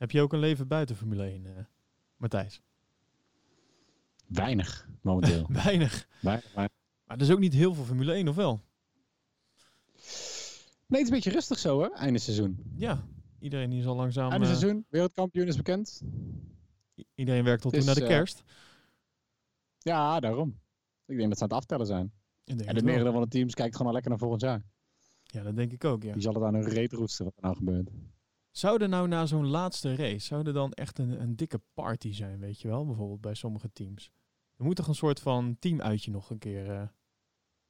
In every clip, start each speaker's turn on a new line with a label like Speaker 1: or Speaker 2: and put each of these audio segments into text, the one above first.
Speaker 1: Heb je ook een leven buiten Formule 1, eh, Matthijs?
Speaker 2: Weinig, momenteel.
Speaker 1: Weinig. Maar er is ook niet heel veel Formule 1, of wel?
Speaker 2: Nee, het is een beetje rustig zo, hè? Einde seizoen.
Speaker 1: Ja, iedereen die is al langzaam...
Speaker 2: Einde
Speaker 1: eh,
Speaker 2: seizoen, wereldkampioen is bekend.
Speaker 1: i- iedereen werkt tot
Speaker 2: Het
Speaker 1: toen naar de
Speaker 2: eh,
Speaker 1: kerst.
Speaker 2: Ja, daarom. Ik denk dat ze aan het aftellen zijn. En
Speaker 1: wel.
Speaker 2: merendeel van de teams kijkt gewoon al lekker naar volgend jaar.
Speaker 1: Ja, dat denk ik ook, ja.
Speaker 2: Die zal het aan hun reet roesten wat er nou gebeurt.
Speaker 1: Zou er nou na zo'n laatste race, zou er dan echt een, een dikke party zijn, weet je wel? Bijvoorbeeld bij sommige teams. Er moet toch een soort van teamuitje nog een keer... eh,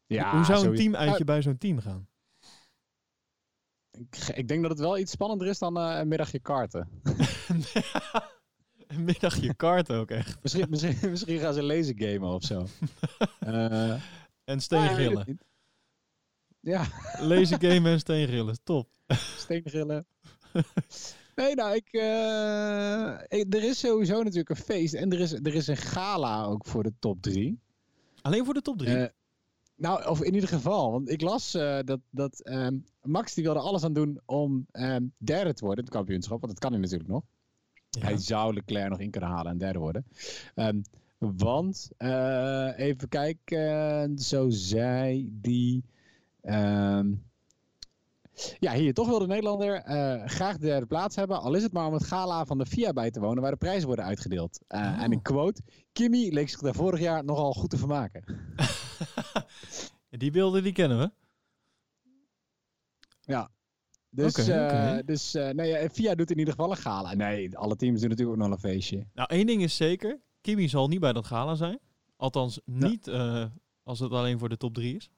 Speaker 2: Ja,
Speaker 1: hoe zou een teamuitje bij zo'n team gaan?
Speaker 2: Ik, ik denk dat het wel iets spannender is dan eh, een middagje karten.
Speaker 1: een middagje kart ook echt.
Speaker 2: misschien, misschien, misschien gaan ze lezen gamen of zo. Eh,
Speaker 1: En steengrillen.
Speaker 2: Ja,
Speaker 1: Lezen, gamen en steengrillen. Top.
Speaker 2: steengrillen. Nee, nou, ik, eh, ik- er is sowieso natuurlijk een feest. En er is, er is een gala ook voor de top drie.
Speaker 1: Alleen voor de top drie.
Speaker 2: Eh, nou, of in ieder geval. Want ik las eh, dat, dat ehm, Max die wilde alles aan doen om ehm, derde te worden in het kampioenschap. Want dat kan hij natuurlijk nog.
Speaker 1: Ja.
Speaker 2: Hij zou Leclerc nog in kunnen halen en derde worden. Ehm, want, even kijken, zo zei die... ja, hier, toch wil de Nederlander eh, graag de derde plaats hebben. Al is het maar om het gala van de FIA bij te wonen, waar de prijzen worden uitgedeeld. Eh,
Speaker 1: Oh.
Speaker 2: En ik quote, Kimmy leek zich daar vorig jaar nogal goed te vermaken.
Speaker 1: Die beelden die kennen we.
Speaker 2: Dus,
Speaker 1: Oké,
Speaker 2: eh, dus eh, nee, FIA doet in ieder geval een gala. Nee, alle teams doen natuurlijk ook nog een feestje.
Speaker 1: Nou, één ding is zeker. Kimi zal niet bij dat gala zijn. Althans, niet als het alleen voor de top drie is.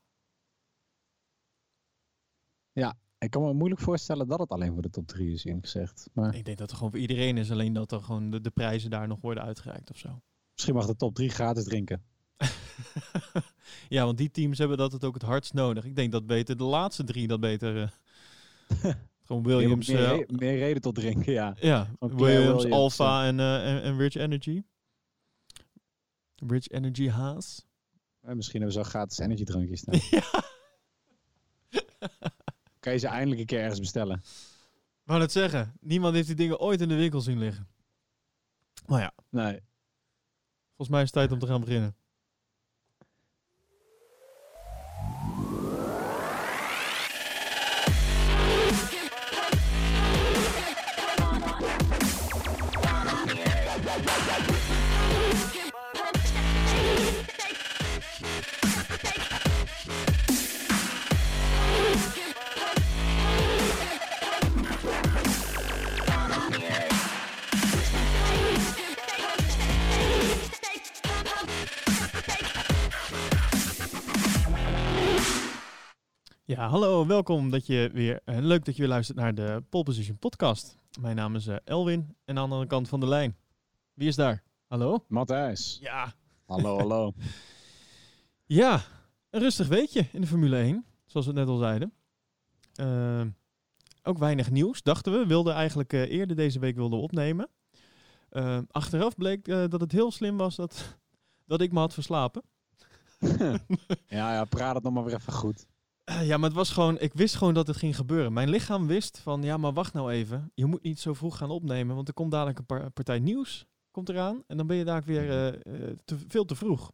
Speaker 2: Ik kan me moeilijk voorstellen dat het alleen voor de top 3 is, eerlijk gezegd. Maar
Speaker 1: Ik denk dat het gewoon voor iedereen is. Alleen dat er gewoon de, de prijzen daar nog worden uitgereikt of zo.
Speaker 2: misschien mag de top 3 gratis drinken.
Speaker 1: ja, want die teams hebben dat het ook het hardst nodig. Ik denk dat beter de laatste drie dat beter... eh, gewoon Williams...
Speaker 2: meer,
Speaker 1: eh,
Speaker 2: meer reden tot drinken, ja.
Speaker 1: ja, Williams,
Speaker 2: Williams,
Speaker 1: Alpha en, eh, en, en Rich Energy. Rich Energy Haas.
Speaker 2: Misschien hebben ze al gratis energy drankjes staan.
Speaker 1: ja,
Speaker 2: kan je ze eindelijk een keer ergens bestellen.
Speaker 1: wou net zeggen. Niemand heeft die dingen ooit in de winkel zien liggen. Maar ja,
Speaker 2: Nee.
Speaker 1: volgens mij is het tijd om te gaan beginnen. Ja, hallo, welkom dat je weer, eh, leuk dat je weer luistert naar de Pole Position podcast. Mijn naam is eh, Elwin en aan de andere kant van de lijn. Wie is daar? Hallo?
Speaker 2: Matthijs.
Speaker 1: Ja.
Speaker 2: Hallo, hallo.
Speaker 1: Ja, een rustig weekje in de Formule 1, zoals we net al zeiden. Ehm, ook weinig nieuws, dachten we. We wilden eigenlijk eh, eerder deze week wilden opnemen. Achteraf bleek eh, dat het heel slim was dat, dat ik me had verslapen.
Speaker 2: ja, ja, praat het nog maar weer even goed.
Speaker 1: Eh, ja, maar het was gewoon, ik wist gewoon dat het ging gebeuren. Mijn lichaam wist van, ja, maar wacht nou even. Je moet niet zo vroeg gaan opnemen, want er komt dadelijk een par- partij nieuws komt eraan. En dan ben je daar weer eh, eh, te, veel te vroeg.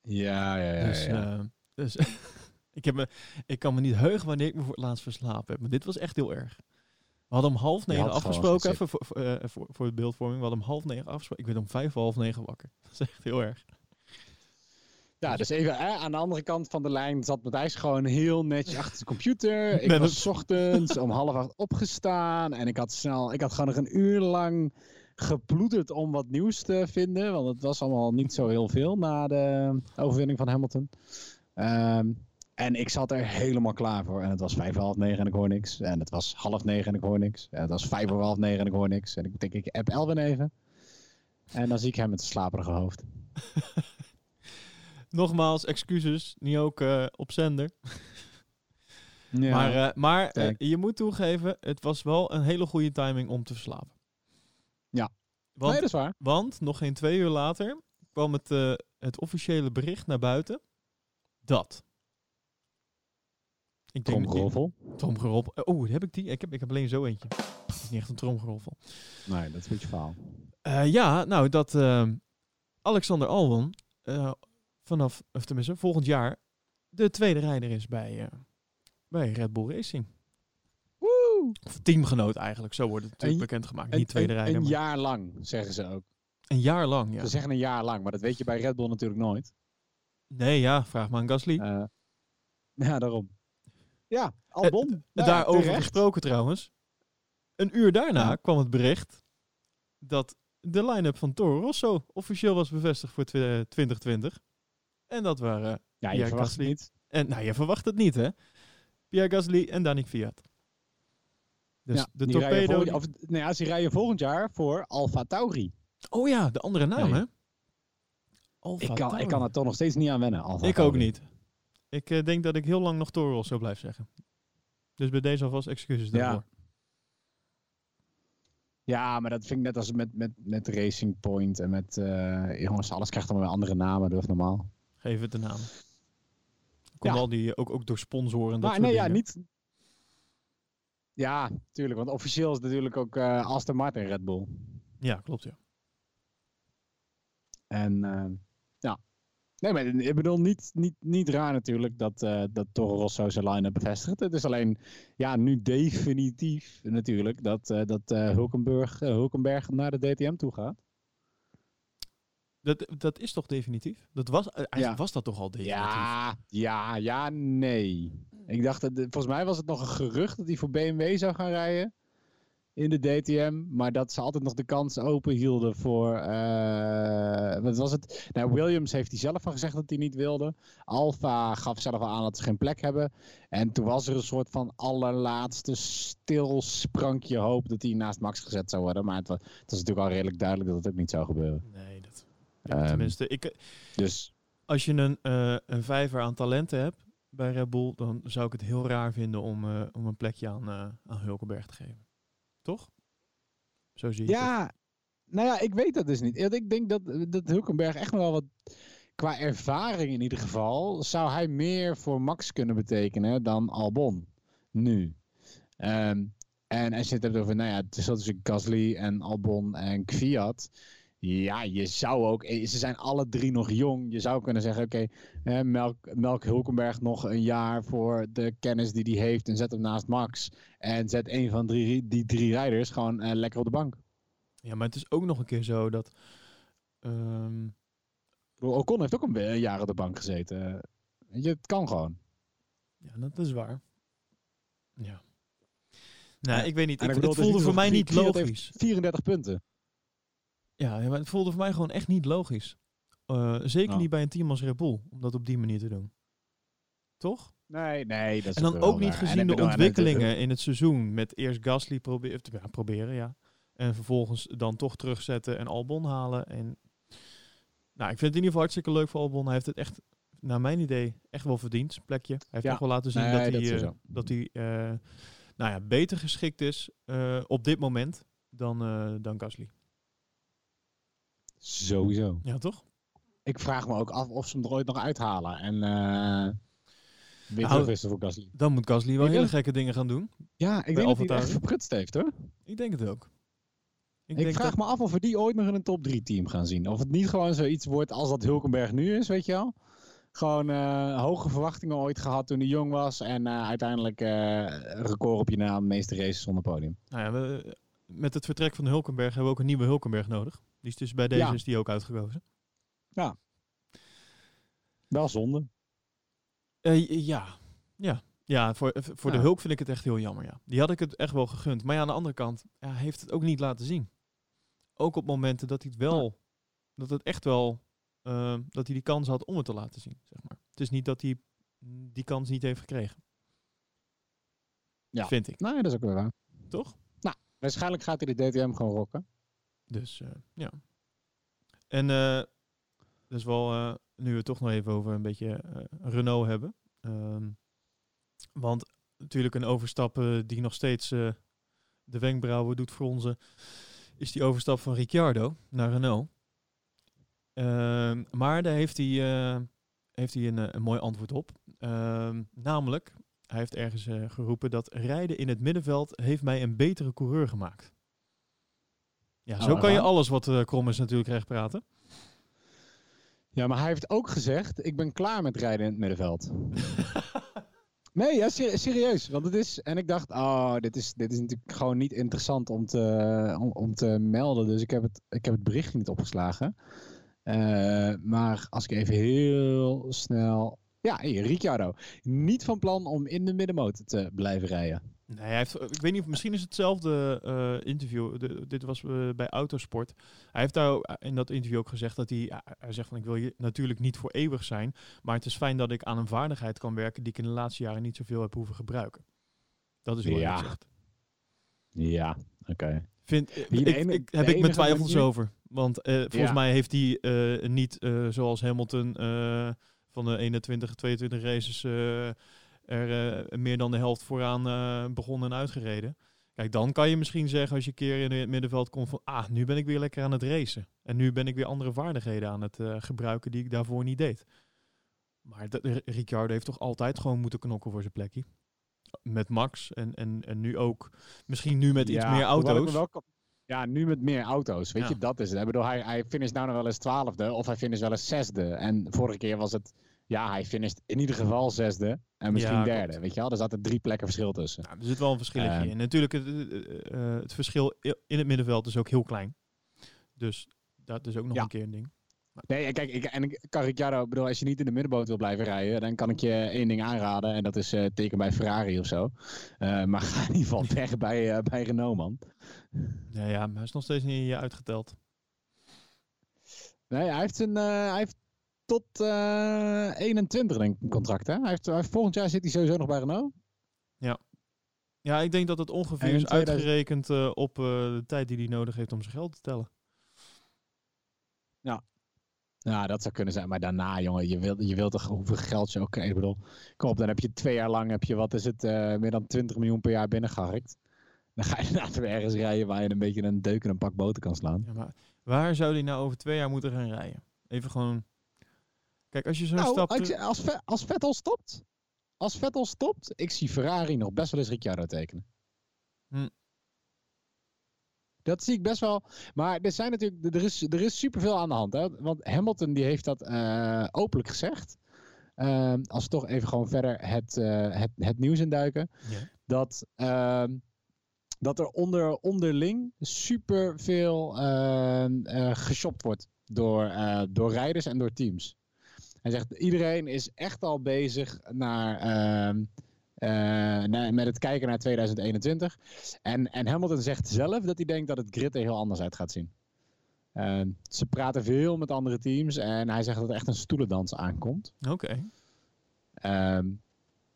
Speaker 2: Ja, ja, ja.
Speaker 1: dus
Speaker 2: ja.
Speaker 1: dus ik, heb me, ik kan me niet heugen wanneer ik me voor het laatst verslapen heb. Maar dit was echt heel erg. We hadden om half negen afgesproken, even voor, voor, voor, voor de beeldvorming. We hadden om half negen afgesproken. Ik werd om vijf half negen wakker. Dat is echt heel erg.
Speaker 2: Ja, dus even hè, aan de andere kant van de lijn zat Matthijs gewoon heel netjes achter zijn computer. Ik was 's ochtends om half acht opgestaan en ik had snel, ik had gewoon nog een uur lang geploeterd om wat nieuws te vinden, want het was allemaal niet zo heel veel na de overwinning van Hamilton. Ehm, en ik zat er helemaal klaar voor. En het was vijf half negen en ik hoor niks. En het was half negen en ik hoor niks. En het was vijf voor half negen en ik hoor niks. En ik denk, ik app Elvin even. En dan zie ik hem met zijn slaperige hoofd.
Speaker 1: Nogmaals, excuses. Niet ook eh, op zender.
Speaker 2: Ja.
Speaker 1: maar eh, maar eh, je moet toegeven, het was wel een hele goede timing om te verslapen.
Speaker 2: Ja.
Speaker 1: Want,
Speaker 2: nee, dat is waar.
Speaker 1: want nog geen twee uur later kwam het, het officiële bericht naar buiten dat. Ik denk
Speaker 2: Tromgeroffel?
Speaker 1: Tromgeroffel. Oh, heb ik die? Ik heb, ik heb alleen zo eentje. Het is niet echt een tromgeroffel.
Speaker 2: Nee, dat is een beetje verhaal.
Speaker 1: Eh, ja, nou, dat Alexander Albon eh, vanaf, of tenminste, volgend jaar de tweede rijder is bij, eh, bij Red Bull Racing.
Speaker 2: Woe!
Speaker 1: Of teamgenoot eigenlijk, zo wordt het natuurlijk
Speaker 2: Een-
Speaker 1: bekendgemaakt.
Speaker 2: Een,
Speaker 1: Niet tweede
Speaker 2: een,
Speaker 1: rijder,
Speaker 2: een
Speaker 1: maar
Speaker 2: jaar lang, zeggen ze ook.
Speaker 1: een jaar lang, ja.
Speaker 2: Ze zeggen een jaar lang, maar dat weet je bij Red Bull natuurlijk nooit.
Speaker 1: Nee, ja, vraag maar aan Gasly.
Speaker 2: Eh, ja, daarom. Ja, Albon. Nou ja,
Speaker 1: Daarover
Speaker 2: terecht.
Speaker 1: gesproken trouwens. Een uur daarna
Speaker 2: Ja.
Speaker 1: kwam het bericht dat de line-up van Toro Rosso officieel was bevestigd voor twi- 2020. En dat waren...
Speaker 2: Ja, je
Speaker 1: Ja,
Speaker 2: verwacht het
Speaker 1: Gasly.
Speaker 2: niet.
Speaker 1: En nou, je verwacht het niet, hè? Pierre Gasly en Danik Fiat. Dus
Speaker 2: ja,
Speaker 1: de torpedo...
Speaker 2: volgend- of, nee, als die rijden volgend jaar voor Alfa Tauri.
Speaker 1: Oh ja, de andere naam,
Speaker 2: Nee.
Speaker 1: hè? Alfa
Speaker 2: Ik kan, ik
Speaker 1: Tauri.
Speaker 2: kan er toch nog steeds niet aan wennen.
Speaker 1: Ik ook niet. Ik eh, denk dat ik heel lang nog Toro Rosso blijf zeggen. Dus bij deze alvast excuses
Speaker 2: Ja.
Speaker 1: daarvoor.
Speaker 2: Ja, maar dat vind ik net als met, met, met Racing Point en met... eh, jongens, alles krijgt dan weer andere namen, even normaal.
Speaker 1: Geef het de naam. Komt
Speaker 2: Ja.
Speaker 1: al die, ook, ook door sponsoren en dat
Speaker 2: maar nee, ja, niet... Ja, tuurlijk, want officieel is natuurlijk ook eh Aston Martin Red Bull.
Speaker 1: Ja, klopt, ja.
Speaker 2: En eh, ja. Nee, maar ik bedoel, niet, niet, niet raar natuurlijk dat, eh dat Toro Rosso zijn line-up bevestigt. Het is alleen, ja, nu definitief natuurlijk dat, dat Hulkenberg, Hulkenberg naar de DTM toe gaat.
Speaker 1: Dat, dat is toch definitief? Dat was, eh, eigenlijk
Speaker 2: Ja.
Speaker 1: was dat toch al definitief?
Speaker 2: Ja, ja, ja, nee. Ik dacht, dat, volgens mij was het nog een gerucht dat hij voor BMW zou gaan rijden in de DTM. Maar dat ze altijd nog de kans open hielden voor, eh, wat was het? Nou, Williams heeft hij zelf al gezegd dat hij niet wilde. Alfa gaf zelf al aan dat ze geen plek hebben. En toen was er een soort van allerlaatste stil sprankje hoop dat hij naast Max gezet zou worden. Maar het was, het was natuurlijk al redelijk duidelijk dat het ook niet zou gebeuren.
Speaker 1: Nee. Ja,
Speaker 2: Ehm,
Speaker 1: tenminste, ik, eh,
Speaker 2: Dus
Speaker 1: als je een, eh, een vijver aan talenten hebt bij Red Bull, dan zou ik het heel raar vinden om, eh, om een plekje aan, eh, aan Hulkenberg te geven. Toch? Zo zie je het.
Speaker 2: Ja, nou ja, ik weet dat dus niet. Ik denk dat, dat Hulkenberg echt wel wat... Qua ervaring in ieder geval, zou hij meer voor Max kunnen betekenen dan Albon. Nu. Ehm, en als je het hebt over, nou ja, het is tussen Gasly en Albon en Kvyat. Ja, je zou ook, eh, ze zijn alle drie nog jong. Je zou kunnen zeggen, oké, eh, melk, melk Hulkenberg nog een jaar voor de kennis die hij heeft en zet hem naast Max. En zet een van drie, die drie rijders gewoon eh, lekker op de bank.
Speaker 1: Ja, maar het is ook nog een keer zo dat...
Speaker 2: bedoel, Ocon heeft ook een, een jaar op de bank gezeten. Weet je, het kan gewoon.
Speaker 1: ja, dat is waar. Ja. Nou,
Speaker 2: Ja,
Speaker 1: ik weet niet. Ik, het voelde voor mij niet logisch.
Speaker 2: 34 punten.
Speaker 1: Ja, maar het voelde voor mij gewoon echt niet logisch. Eh, zeker
Speaker 2: Nou.
Speaker 1: niet bij een team als Red Bull, om dat op die manier te doen. Toch?
Speaker 2: Nee, nee, dat is
Speaker 1: En dan ook niet.
Speaker 2: En
Speaker 1: gezien de
Speaker 2: het-
Speaker 1: ontwikkelingen in het seizoen. Met eerst Gasly probe of, ja, proberen, ja. En vervolgens dan toch terugzetten en Albon halen. En, nou, ik vind het in ieder geval hartstikke leuk voor Albon. Hij heeft het echt, naar mijn idee, echt wel verdiend, zijn plekje. Hij heeft
Speaker 2: Ja.
Speaker 1: echt wel laten zien
Speaker 2: Nee,
Speaker 1: dat
Speaker 2: dat
Speaker 1: hij, eh, dat hij eh, nou ja, beter geschikt is eh, op dit moment dan, eh, dan Gasly.
Speaker 2: Sowieso.
Speaker 1: Ja, toch?
Speaker 2: Ik vraag me ook af of ze hem er ooit nog uithalen. En eh weer
Speaker 1: Nou,
Speaker 2: voor Gasly.
Speaker 1: Dan moet Gasly wel
Speaker 2: Ik
Speaker 1: hele
Speaker 2: denk-
Speaker 1: gekke dingen gaan doen.
Speaker 2: Ja, ik denk dat hij het echt verprutst heeft hoor.
Speaker 1: Ik denk het ook.
Speaker 2: Ik, vraag
Speaker 1: dat-
Speaker 2: me af of we die ooit nog in een top 3 team gaan zien. Of het niet gewoon zoiets wordt als dat Hulkenberg nu is, weet je wel. Gewoon eh, hoge verwachtingen ooit gehad toen hij jong was. En eh, uiteindelijk een record op je naam, de meeste races zonder podium.
Speaker 1: Nou ja, we, met het vertrek van Hulkenberg hebben we ook een nieuwe Hulkenberg nodig. Die is dus bij deze
Speaker 2: Ja.
Speaker 1: is die ook uitgekozen.
Speaker 2: Wel zonde.
Speaker 1: Eh, ja, ja. Ja, voor, eh, voor de
Speaker 2: Ja.
Speaker 1: Hulk vind ik het echt heel jammer, ja. Die had ik het echt wel gegund. Maar ja, aan de andere kant, ja, heeft het ook niet laten zien. Ook op momenten dat hij het wel, dat het echt wel, eh, dat hij die kans had om het te laten zien, zeg maar. Het is niet dat hij die kans niet heeft gekregen.
Speaker 2: Ja.
Speaker 1: Vind ik,
Speaker 2: Nee, dat is ook wel waar.
Speaker 1: toch?
Speaker 2: Waarschijnlijk gaat hij de DTM gewoon rocken.
Speaker 1: Dus eh, ja. En eh dus wel, eh, nu we het toch nog even over een beetje Renault hebben. Ehm, want natuurlijk een overstap die nog steeds de wenkbrauwen doet fronzen, is die overstap van Ricciardo naar Renault. Ehm, maar daar heeft hij, heeft hij een, een mooi antwoord op. Ehm, namelijk, Hij heeft ergens geroepen dat rijden in het middenveld heeft mij een betere coureur gemaakt. Ja, zo kan je alles wat uh, Krommers natuurlijk recht praten.
Speaker 2: Ja, maar hij heeft ook gezegd, ik ben klaar met rijden in het middenveld. Nee, ja, ser- serieus. Want het is. En ik dacht, oh, dit is, dit is natuurlijk gewoon niet interessant om te, om, om te melden. Dus ik heb het, ik heb het bericht niet opgeslagen. Eh, maar als ik even heel snel. Ja, hier, Ricciardo. Niet van plan om in de middenmotor te blijven rijden.
Speaker 1: Nee, hij heeft, ik weet niet, of misschien is het hetzelfde eh, interview. De- dit was eh, bij Autosport. Hij heeft daar in dat interview ook gezegd dat hij, hij zegt van ik wil je natuurlijk niet voor eeuwig zijn, maar het is fijn dat ik aan een vaardigheid kan werken die ik in de laatste jaren niet zoveel heb hoeven gebruiken. Dat is hij
Speaker 2: Ja.
Speaker 1: het zegt.
Speaker 2: Ja, oké.
Speaker 1: Vind, ik, heb ik mijn twijfels
Speaker 2: manier-
Speaker 1: over. Want eh, volgens
Speaker 2: Ja.
Speaker 1: mij heeft hij eh, niet eh, zoals Hamilton eh, van de 21, 22 races eh, er eh, meer dan de helft vooraan eh, begonnen en uitgereden. Kijk, dan kan je misschien zeggen als je een keer in het middenveld komt van ah, nu ben ik weer lekker aan het racen. En nu ben ik weer andere vaardigheden aan het eh, gebruiken die ik daarvoor niet deed. Maar Ricciardo heeft toch altijd gewoon moeten knokken voor zijn plekje. Met Max en, en, en nu ook, misschien nu met iets meer auto's.
Speaker 2: wel Ja, nu met meer auto's. Weet
Speaker 1: Ja.
Speaker 2: je, dat is het. Ik bedoel, hij, hij finisht nou nog wel eens twaalfde of hij finisht wel eens zesde. En vorige keer was het, ja, hij finisht in ieder geval zesde en misschien
Speaker 1: Ja,
Speaker 2: derde.
Speaker 1: klopt.
Speaker 2: Weet je wel, er zaten drie plekken verschil tussen.
Speaker 1: Nou, er zit wel een verschilletje
Speaker 2: Ehm.
Speaker 1: in. Natuurlijk, het, eh, eh, het verschil in het middenveld is ook heel klein. Dus dat is ook nog
Speaker 2: Ja.
Speaker 1: een keer een ding.
Speaker 2: Nee, kijk, ik, en ik kan Ricciardo, ik bedoel, als je niet in de middenboot wil blijven rijden, dan kan ik je één ding aanraden. En dat is eh, teken bij Ferrari of zo. Eh, maar ga in ieder geval weg bij, bij Renault, man.
Speaker 1: Ja, ja, maar hij is nog steeds niet uitgeteld.
Speaker 2: Nee, hij heeft, een, hij heeft tot eh 21 denk ik een contract, hè? Hij heeft, hij volgend jaar zit hij sowieso nog bij Renault.
Speaker 1: Ja, ik denk dat het ongeveer
Speaker 2: En
Speaker 1: is
Speaker 2: 2000
Speaker 1: uitgerekend eh, op eh, de tijd die hij nodig heeft om zijn geld te tellen.
Speaker 2: Ja, dat zou kunnen zijn. Maar daarna, jongen, je wilt, je wilt toch hoeveel geld je ook krijgt. Ik bedoel, kom op, dan heb je twee jaar lang, heb je, wat is het, eh, meer dan 20 miljoen per jaar binnengeharkt. Dan ga je inderdaad weer ergens rijden waar je een beetje een deuk in een pak boter kan slaan.
Speaker 1: Ja, maar waar zou hij nou over twee jaar moeten gaan rijden? Even gewoon... Kijk, als je zo'n
Speaker 2: Nou, als, Ve- als Vettel stopt, als Vettel stopt, ik zie Ferrari nog best wel eens Ricciardo tekenen.
Speaker 1: Hm.
Speaker 2: Dat zie ik best wel. Maar er, zijn natuurlijk, er, is, er is superveel aan de hand. Hè? Want Hamilton die heeft dat eh, openlijk gezegd. Ehm, als we toch even gewoon verder het, eh, het, het nieuws induiken.
Speaker 1: Ja.
Speaker 2: Dat, ehm, dat er onder, onderling superveel ehm eh geshopt wordt door, door rijders en door teams. Hij zegt, iedereen is echt al bezig naar, ehm, eh, naar- met het kijken naar 2021. En, en Hamilton zegt zelf dat hij denkt dat het grid er heel anders uit gaat zien. Ehm, ze praten veel met andere teams en hij zegt dat er echt een stoelendans aankomt.
Speaker 1: Oké.
Speaker 2: Ehm,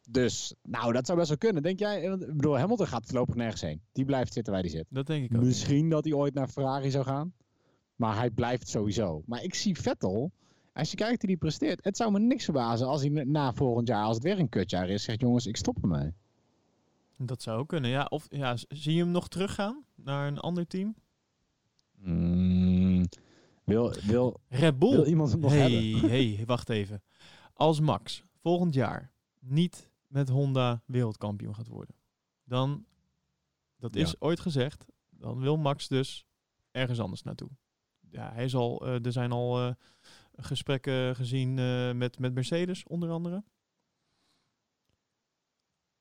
Speaker 2: dus, nou, dat zou best wel kunnen. Denk jij, ik bedoel, Hamilton gaat voorlopig nergens heen. Die blijft zitten waar hij zit.
Speaker 1: Dat denk ik ook.
Speaker 2: Misschien dat hij ooit naar Ferrari zou gaan. Maar hij blijft sowieso. Maar ik zie Vettel, als je kijkt hoe hij presteert, het zou me niks verbazen als hij na volgend jaar, als het weer een kutjaar is, zegt jongens, ik stop ermee.
Speaker 1: Dat zou ook kunnen, ja. Of ja, zie je hem nog teruggaan naar een ander team?
Speaker 2: Mm, wil, wil,
Speaker 1: Red Bull.
Speaker 2: wil iemand hem nog
Speaker 1: hey,
Speaker 2: hebben?
Speaker 1: hey, wacht even. Als Max volgend jaar niet met Honda wereldkampioen gaat worden, dan, dat is
Speaker 2: Ja.
Speaker 1: ooit gezegd, dan wil Max dus ergens anders naartoe. Ja, hij is al, eh, er zijn al eh, gesprekken gezien eh, met, met Mercedes, onder andere.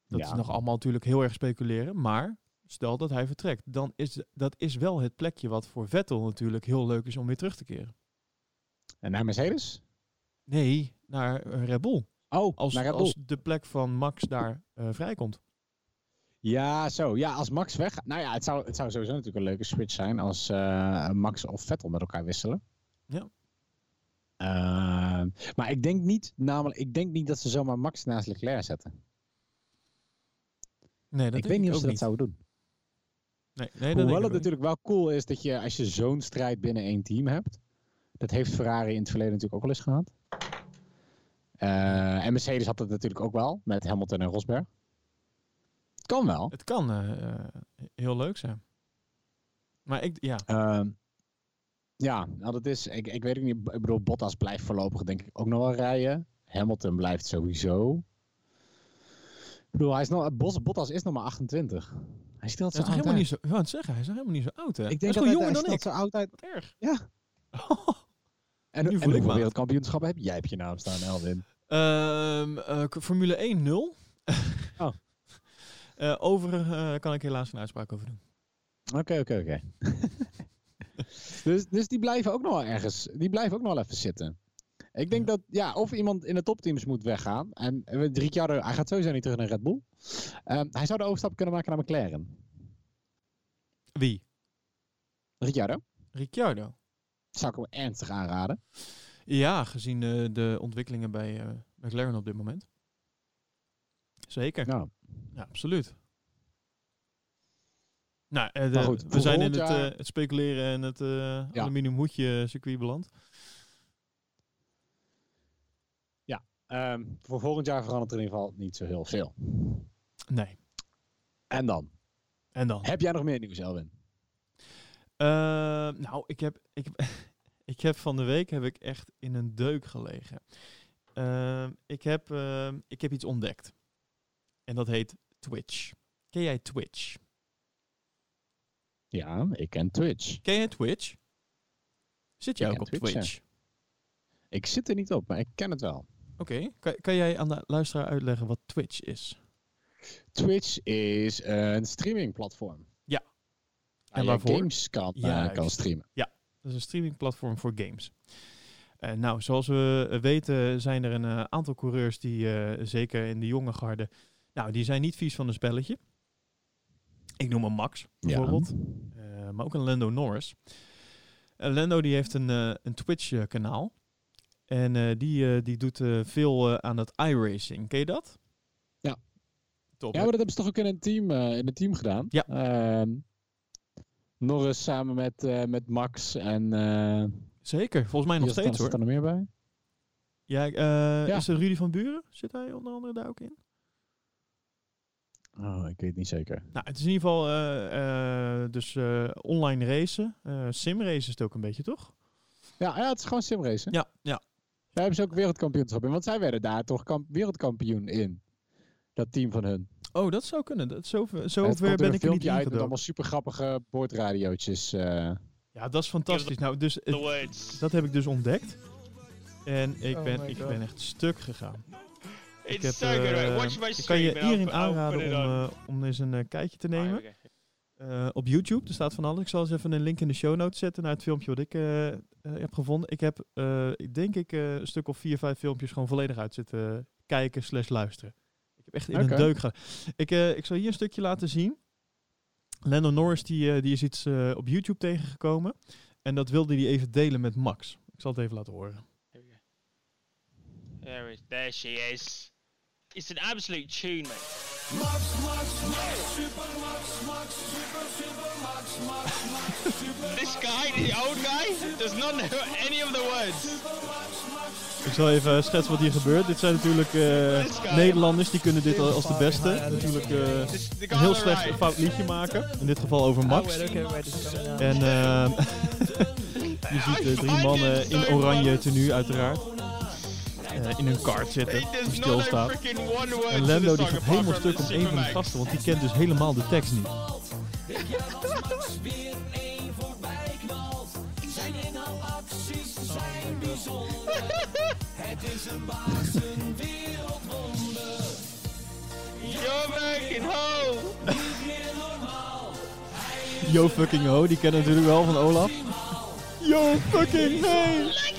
Speaker 1: Dat
Speaker 2: Ja.
Speaker 1: is nog allemaal natuurlijk heel erg speculeren, maar stel dat hij vertrekt, dan is dat is wel het plekje wat voor Vettel natuurlijk heel leuk is om weer terug te keren.
Speaker 2: En naar Mercedes?
Speaker 1: Nee, naar Red Bull.
Speaker 2: Oh,
Speaker 1: Als,
Speaker 2: naar Red Bull.
Speaker 1: als de plek van Max daar eh, vrijkomt.
Speaker 2: Ja, zo. Ja, als Max weggaat. Nou ja, het zou, het zou sowieso natuurlijk een leuke switch zijn als eh, Max of Vettel met elkaar wisselen.
Speaker 1: Ja.
Speaker 2: Eh, maar ik denk niet, namelijk, ik denk niet dat ze zomaar Max naast Leclerc zetten.
Speaker 1: Nee, dat
Speaker 2: ik weet niet of ze dat zouden doen.
Speaker 1: Nee, nee, dat
Speaker 2: Hoewel het natuurlijk wel cool is dat je, als je zo'n strijd binnen één team hebt. Dat heeft Ferrari in het verleden natuurlijk ook wel eens gehad. Eh, en Mercedes had het natuurlijk ook wel, met Hamilton en Rosberg. Het kan wel.
Speaker 1: Het kan eh, eh, heel leuk zijn. Maar ik, ja,
Speaker 2: Ehm, ja, nou dat is, ik, ik weet ook niet, ik bedoel, Bottas blijft voorlopig denk ik ook nog wel rijden. Hamilton blijft sowieso. Ik bedoel, hij is nog, Bottas is nog maar 28. Hij stelt
Speaker 1: Hij
Speaker 2: zo oud
Speaker 1: helemaal niet
Speaker 2: uit.
Speaker 1: zo... Ik wou het zeggen, hij is nog helemaal niet zo oud, hè?
Speaker 2: Ik
Speaker 1: hij
Speaker 2: denk
Speaker 1: is
Speaker 2: dat hij,
Speaker 1: jonger
Speaker 2: hij
Speaker 1: dan ik.
Speaker 2: zo oud uit.
Speaker 1: Wat erg.
Speaker 2: Ja. En,
Speaker 1: Nu
Speaker 2: en
Speaker 1: voel ik
Speaker 2: hoeveel
Speaker 1: me
Speaker 2: wereldkampioenschappen heb jij op je naam staan, Elwin?
Speaker 1: Ehm, eh, Formule 1 0.
Speaker 2: Oh.
Speaker 1: Eh, over eh, kan ik helaas geen uitspraak over doen.
Speaker 2: Oké, oké, oké. dus, dus die blijven ook nog wel ergens, die blijven ook nog wel even zitten. Ik denk
Speaker 1: Ja.
Speaker 2: dat, ja, of iemand in de topteams moet weggaan. En eh, Ricciardo, hij gaat sowieso niet terug naar Red Bull. Ehm, hij zou de overstap kunnen maken naar McLaren.
Speaker 1: Wie?
Speaker 2: Ricciardo,
Speaker 1: Ricciardo.
Speaker 2: zou ik hem ernstig aanraden.
Speaker 1: Ja, gezien eh, de ontwikkelingen bij eh, McLaren op dit moment. Zeker.
Speaker 2: Nou,
Speaker 1: Ja, absoluut. Nou, eh, de-
Speaker 2: Maar goed,
Speaker 1: we zijn in het,
Speaker 2: volgend jaar-
Speaker 1: eh, het speculeren en het eh aluminium hoedje circuit beland.
Speaker 2: ehm, voor volgend jaar verandert er in ieder geval niet zo heel veel.
Speaker 1: Nee.
Speaker 2: En dan?
Speaker 1: En dan?
Speaker 2: Heb jij nog meer nieuws, Elwin?
Speaker 1: Eh, nou, ik heb, ik, ik heb van de week heb ik echt in een deuk gelegen. Ehm, ik, heb, ehm, ik heb iets ontdekt. En dat heet Twitch. Ken jij Twitch?
Speaker 2: Ja, ik ken Twitch.
Speaker 1: Ken jij Twitch? Zit jij
Speaker 2: Ik
Speaker 1: ook op
Speaker 2: Twitch, ja. Ik zit er niet op, maar ik ken het wel.
Speaker 1: Oké. Kan, kan jij aan de luisteraar uitleggen wat Twitch is?
Speaker 2: Twitch is een streamingplatform.
Speaker 1: Ja.
Speaker 2: Waar
Speaker 1: En
Speaker 2: je
Speaker 1: waarvoor?
Speaker 2: games kan, eh, kan streamen.
Speaker 1: Dat is een streamingplatform voor games. Eh, nou, zoals we weten zijn er een eh, aantal coureurs die, zeker in de jonge garde, nou, die zijn niet vies van een spelletje. Ik noem hem Max, bijvoorbeeld. Eh, maar ook een Lando Norris. Eh, Lando die heeft een, eh, een Twitch-kanaal. En eh, die, die doet veel aan het iRacing. Ken je dat?
Speaker 2: Ja.
Speaker 1: Top.
Speaker 2: Ja, maar dat hebben ze toch ook in een team, in een team gedaan?
Speaker 1: Ja.
Speaker 2: Ehm, Norris samen met, met Max en...
Speaker 1: Zeker, volgens mij nog steeds
Speaker 2: zit
Speaker 1: hoor.
Speaker 2: er meer bij?
Speaker 1: Ja, eh,
Speaker 2: Ja.
Speaker 1: Is er Rudy van Buren? Zit hij onder andere daar ook in?
Speaker 2: Oh, ik weet het niet zeker.
Speaker 1: Nou, het is in ieder geval eh, eh, dus eh, online racen. Eh simracen is het ook een beetje, toch?
Speaker 2: Ja, ja, het is gewoon simracen.
Speaker 1: Ja, ja.
Speaker 2: Daar hebben ze ook wereldkampioenschap in, want zij werden daar toch kamp- wereldkampioen in. Dat team van hun.
Speaker 1: Oh, dat zou kunnen. Dat,
Speaker 2: komt er
Speaker 1: ben
Speaker 2: een
Speaker 1: ik er niet
Speaker 2: uit met allemaal super grappige boordradiootjes. eh.
Speaker 1: Ja, dat is fantastisch. Nou, dus het- dat heb ik dus ontdekt. En ik
Speaker 3: Oh
Speaker 1: ben, ik ben echt stuk gegaan. Ik, heb.
Speaker 4: Right,
Speaker 1: eh, ik kan je iedereen
Speaker 4: I'll
Speaker 1: aanraden om, eh, om eens een eh, kijkje te nemen.
Speaker 4: Okay.
Speaker 1: Eh, op YouTube, er staat van alles. Ik zal eens even een link in de show notes zetten naar het filmpje wat ik heb gevonden. Ik heb, eh, ik denk ik, eh, een stuk of vier, vijf filmpjes gewoon volledig uit zitten kijken slash luisteren. Ik heb echt in een deuk gedaan. Ik, eh, ik zal hier een stukje laten zien. Lando Norris die, die is iets eh, op YouTube tegengekomen. En dat wilde hij even delen met Max. Ik zal het even laten horen.
Speaker 4: There, is, there she is. It's an absolute tune, mate. this guy, the old guy, does not know any of the words.
Speaker 1: Ik zal even schetsen wat hier gebeurt. Dit zijn natuurlijk eh. Nederlanders, die kunnen dit al als de beste. Natuurlijk eh, een heel slecht
Speaker 4: right.
Speaker 1: fout liedje maken. In dit geval over
Speaker 3: Oh,
Speaker 1: Max.
Speaker 3: out.
Speaker 1: En ehm, je ziet drie mannen in oranje tenue uiteraard. Eh, in hun kart zitten, die stilstaat. En Lando die gaat helemaal stuk om een van die
Speaker 4: Superman.
Speaker 1: gasten, want die kent dus helemaal de tekst niet.
Speaker 4: You're fucking hoe!
Speaker 1: Yo fucking ho, die kennen natuurlijk wel van Olaf. Yo fucking hey!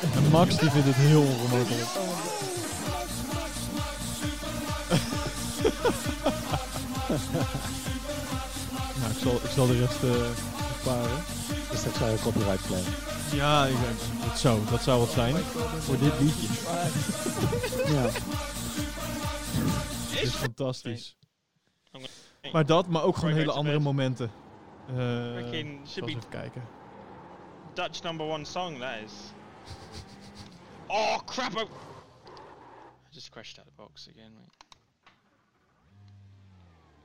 Speaker 1: En Max die vindt het heel ongemakkelijk. nou, ik zal, ik zal de rest eh besparen.
Speaker 2: Is dat zo een copyright claim?
Speaker 1: Ja, ik, dat, zou, dat zou wat zijn voor dit liedje.
Speaker 2: Ja.
Speaker 1: Het is fantastisch. Maar dat, maar ook gewoon hele andere momenten. Eh eens even kijken.
Speaker 4: Dutch number one song, that is. Oh crap! I, I just crashed out of the box again, mate.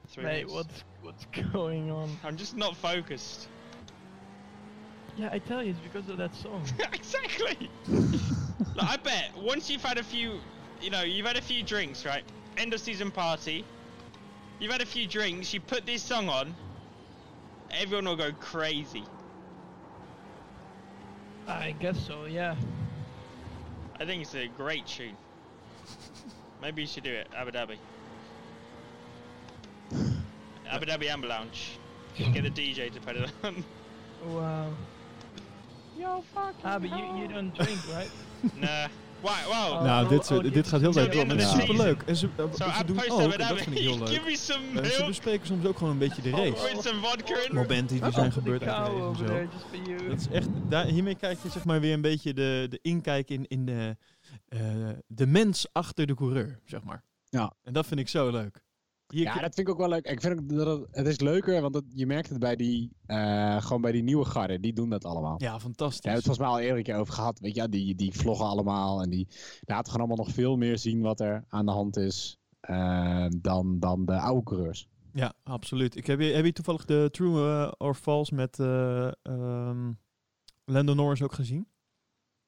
Speaker 4: Three
Speaker 3: Mate,
Speaker 4: minutes.
Speaker 3: what's what's going on?
Speaker 4: I'm just not focused.
Speaker 3: Yeah, I tell you, it's because of that song.
Speaker 4: exactly. like, I bet once you've had a few, you know, you've had a few drinks, right? End of season party. You've had a few drinks. You put this song on. Everyone will go crazy.
Speaker 3: I guess so. Yeah.
Speaker 4: I think it's a great tune. Maybe you should do it, Abu Dhabi. Abu Dhabi Amber Lounge. Get a DJ to put it on.
Speaker 3: Wow.
Speaker 4: Yo, fuck.
Speaker 3: Ah, but you you don't drink, right?
Speaker 4: Nah.
Speaker 3: Oh,
Speaker 1: nou,
Speaker 3: oh,
Speaker 1: dit,
Speaker 3: oh,
Speaker 1: dit gaat heel leuk door. het is superleuk. En ze,
Speaker 4: so
Speaker 1: ze doen ook, en dat vind ik heel
Speaker 4: Give
Speaker 1: leuk.
Speaker 4: me some
Speaker 1: ze bespreken soms ook gewoon een beetje de race.
Speaker 4: Vodka in.
Speaker 1: Momenten die
Speaker 3: Oh,
Speaker 1: zijn gebeurd uit de race en zo. Dat is echt, daar, hiermee kijk je zeg maar weer een beetje de, de inkijk in, in de, eh, de mens achter de coureur, zeg maar.
Speaker 2: Ja.
Speaker 1: En dat vind ik zo leuk.
Speaker 2: Ja, dat vind ik ook wel leuk. Ik vind ook dat het, het is leuker, want het, je merkt het bij die, eh, gewoon bij die nieuwe garde. Die doen dat allemaal.
Speaker 1: ja,
Speaker 2: Daar hebben
Speaker 1: fantastisch.
Speaker 2: we het volgens mij al eerder een keer over gehad. Weet je, die, die vloggen allemaal en die laten gewoon allemaal nog veel meer zien wat er aan de hand is eh, dan, dan de oude coureurs.
Speaker 1: Ja, absoluut. Ik heb, je, heb je toevallig de True eh, or False met ehm, Lando Norris ook gezien?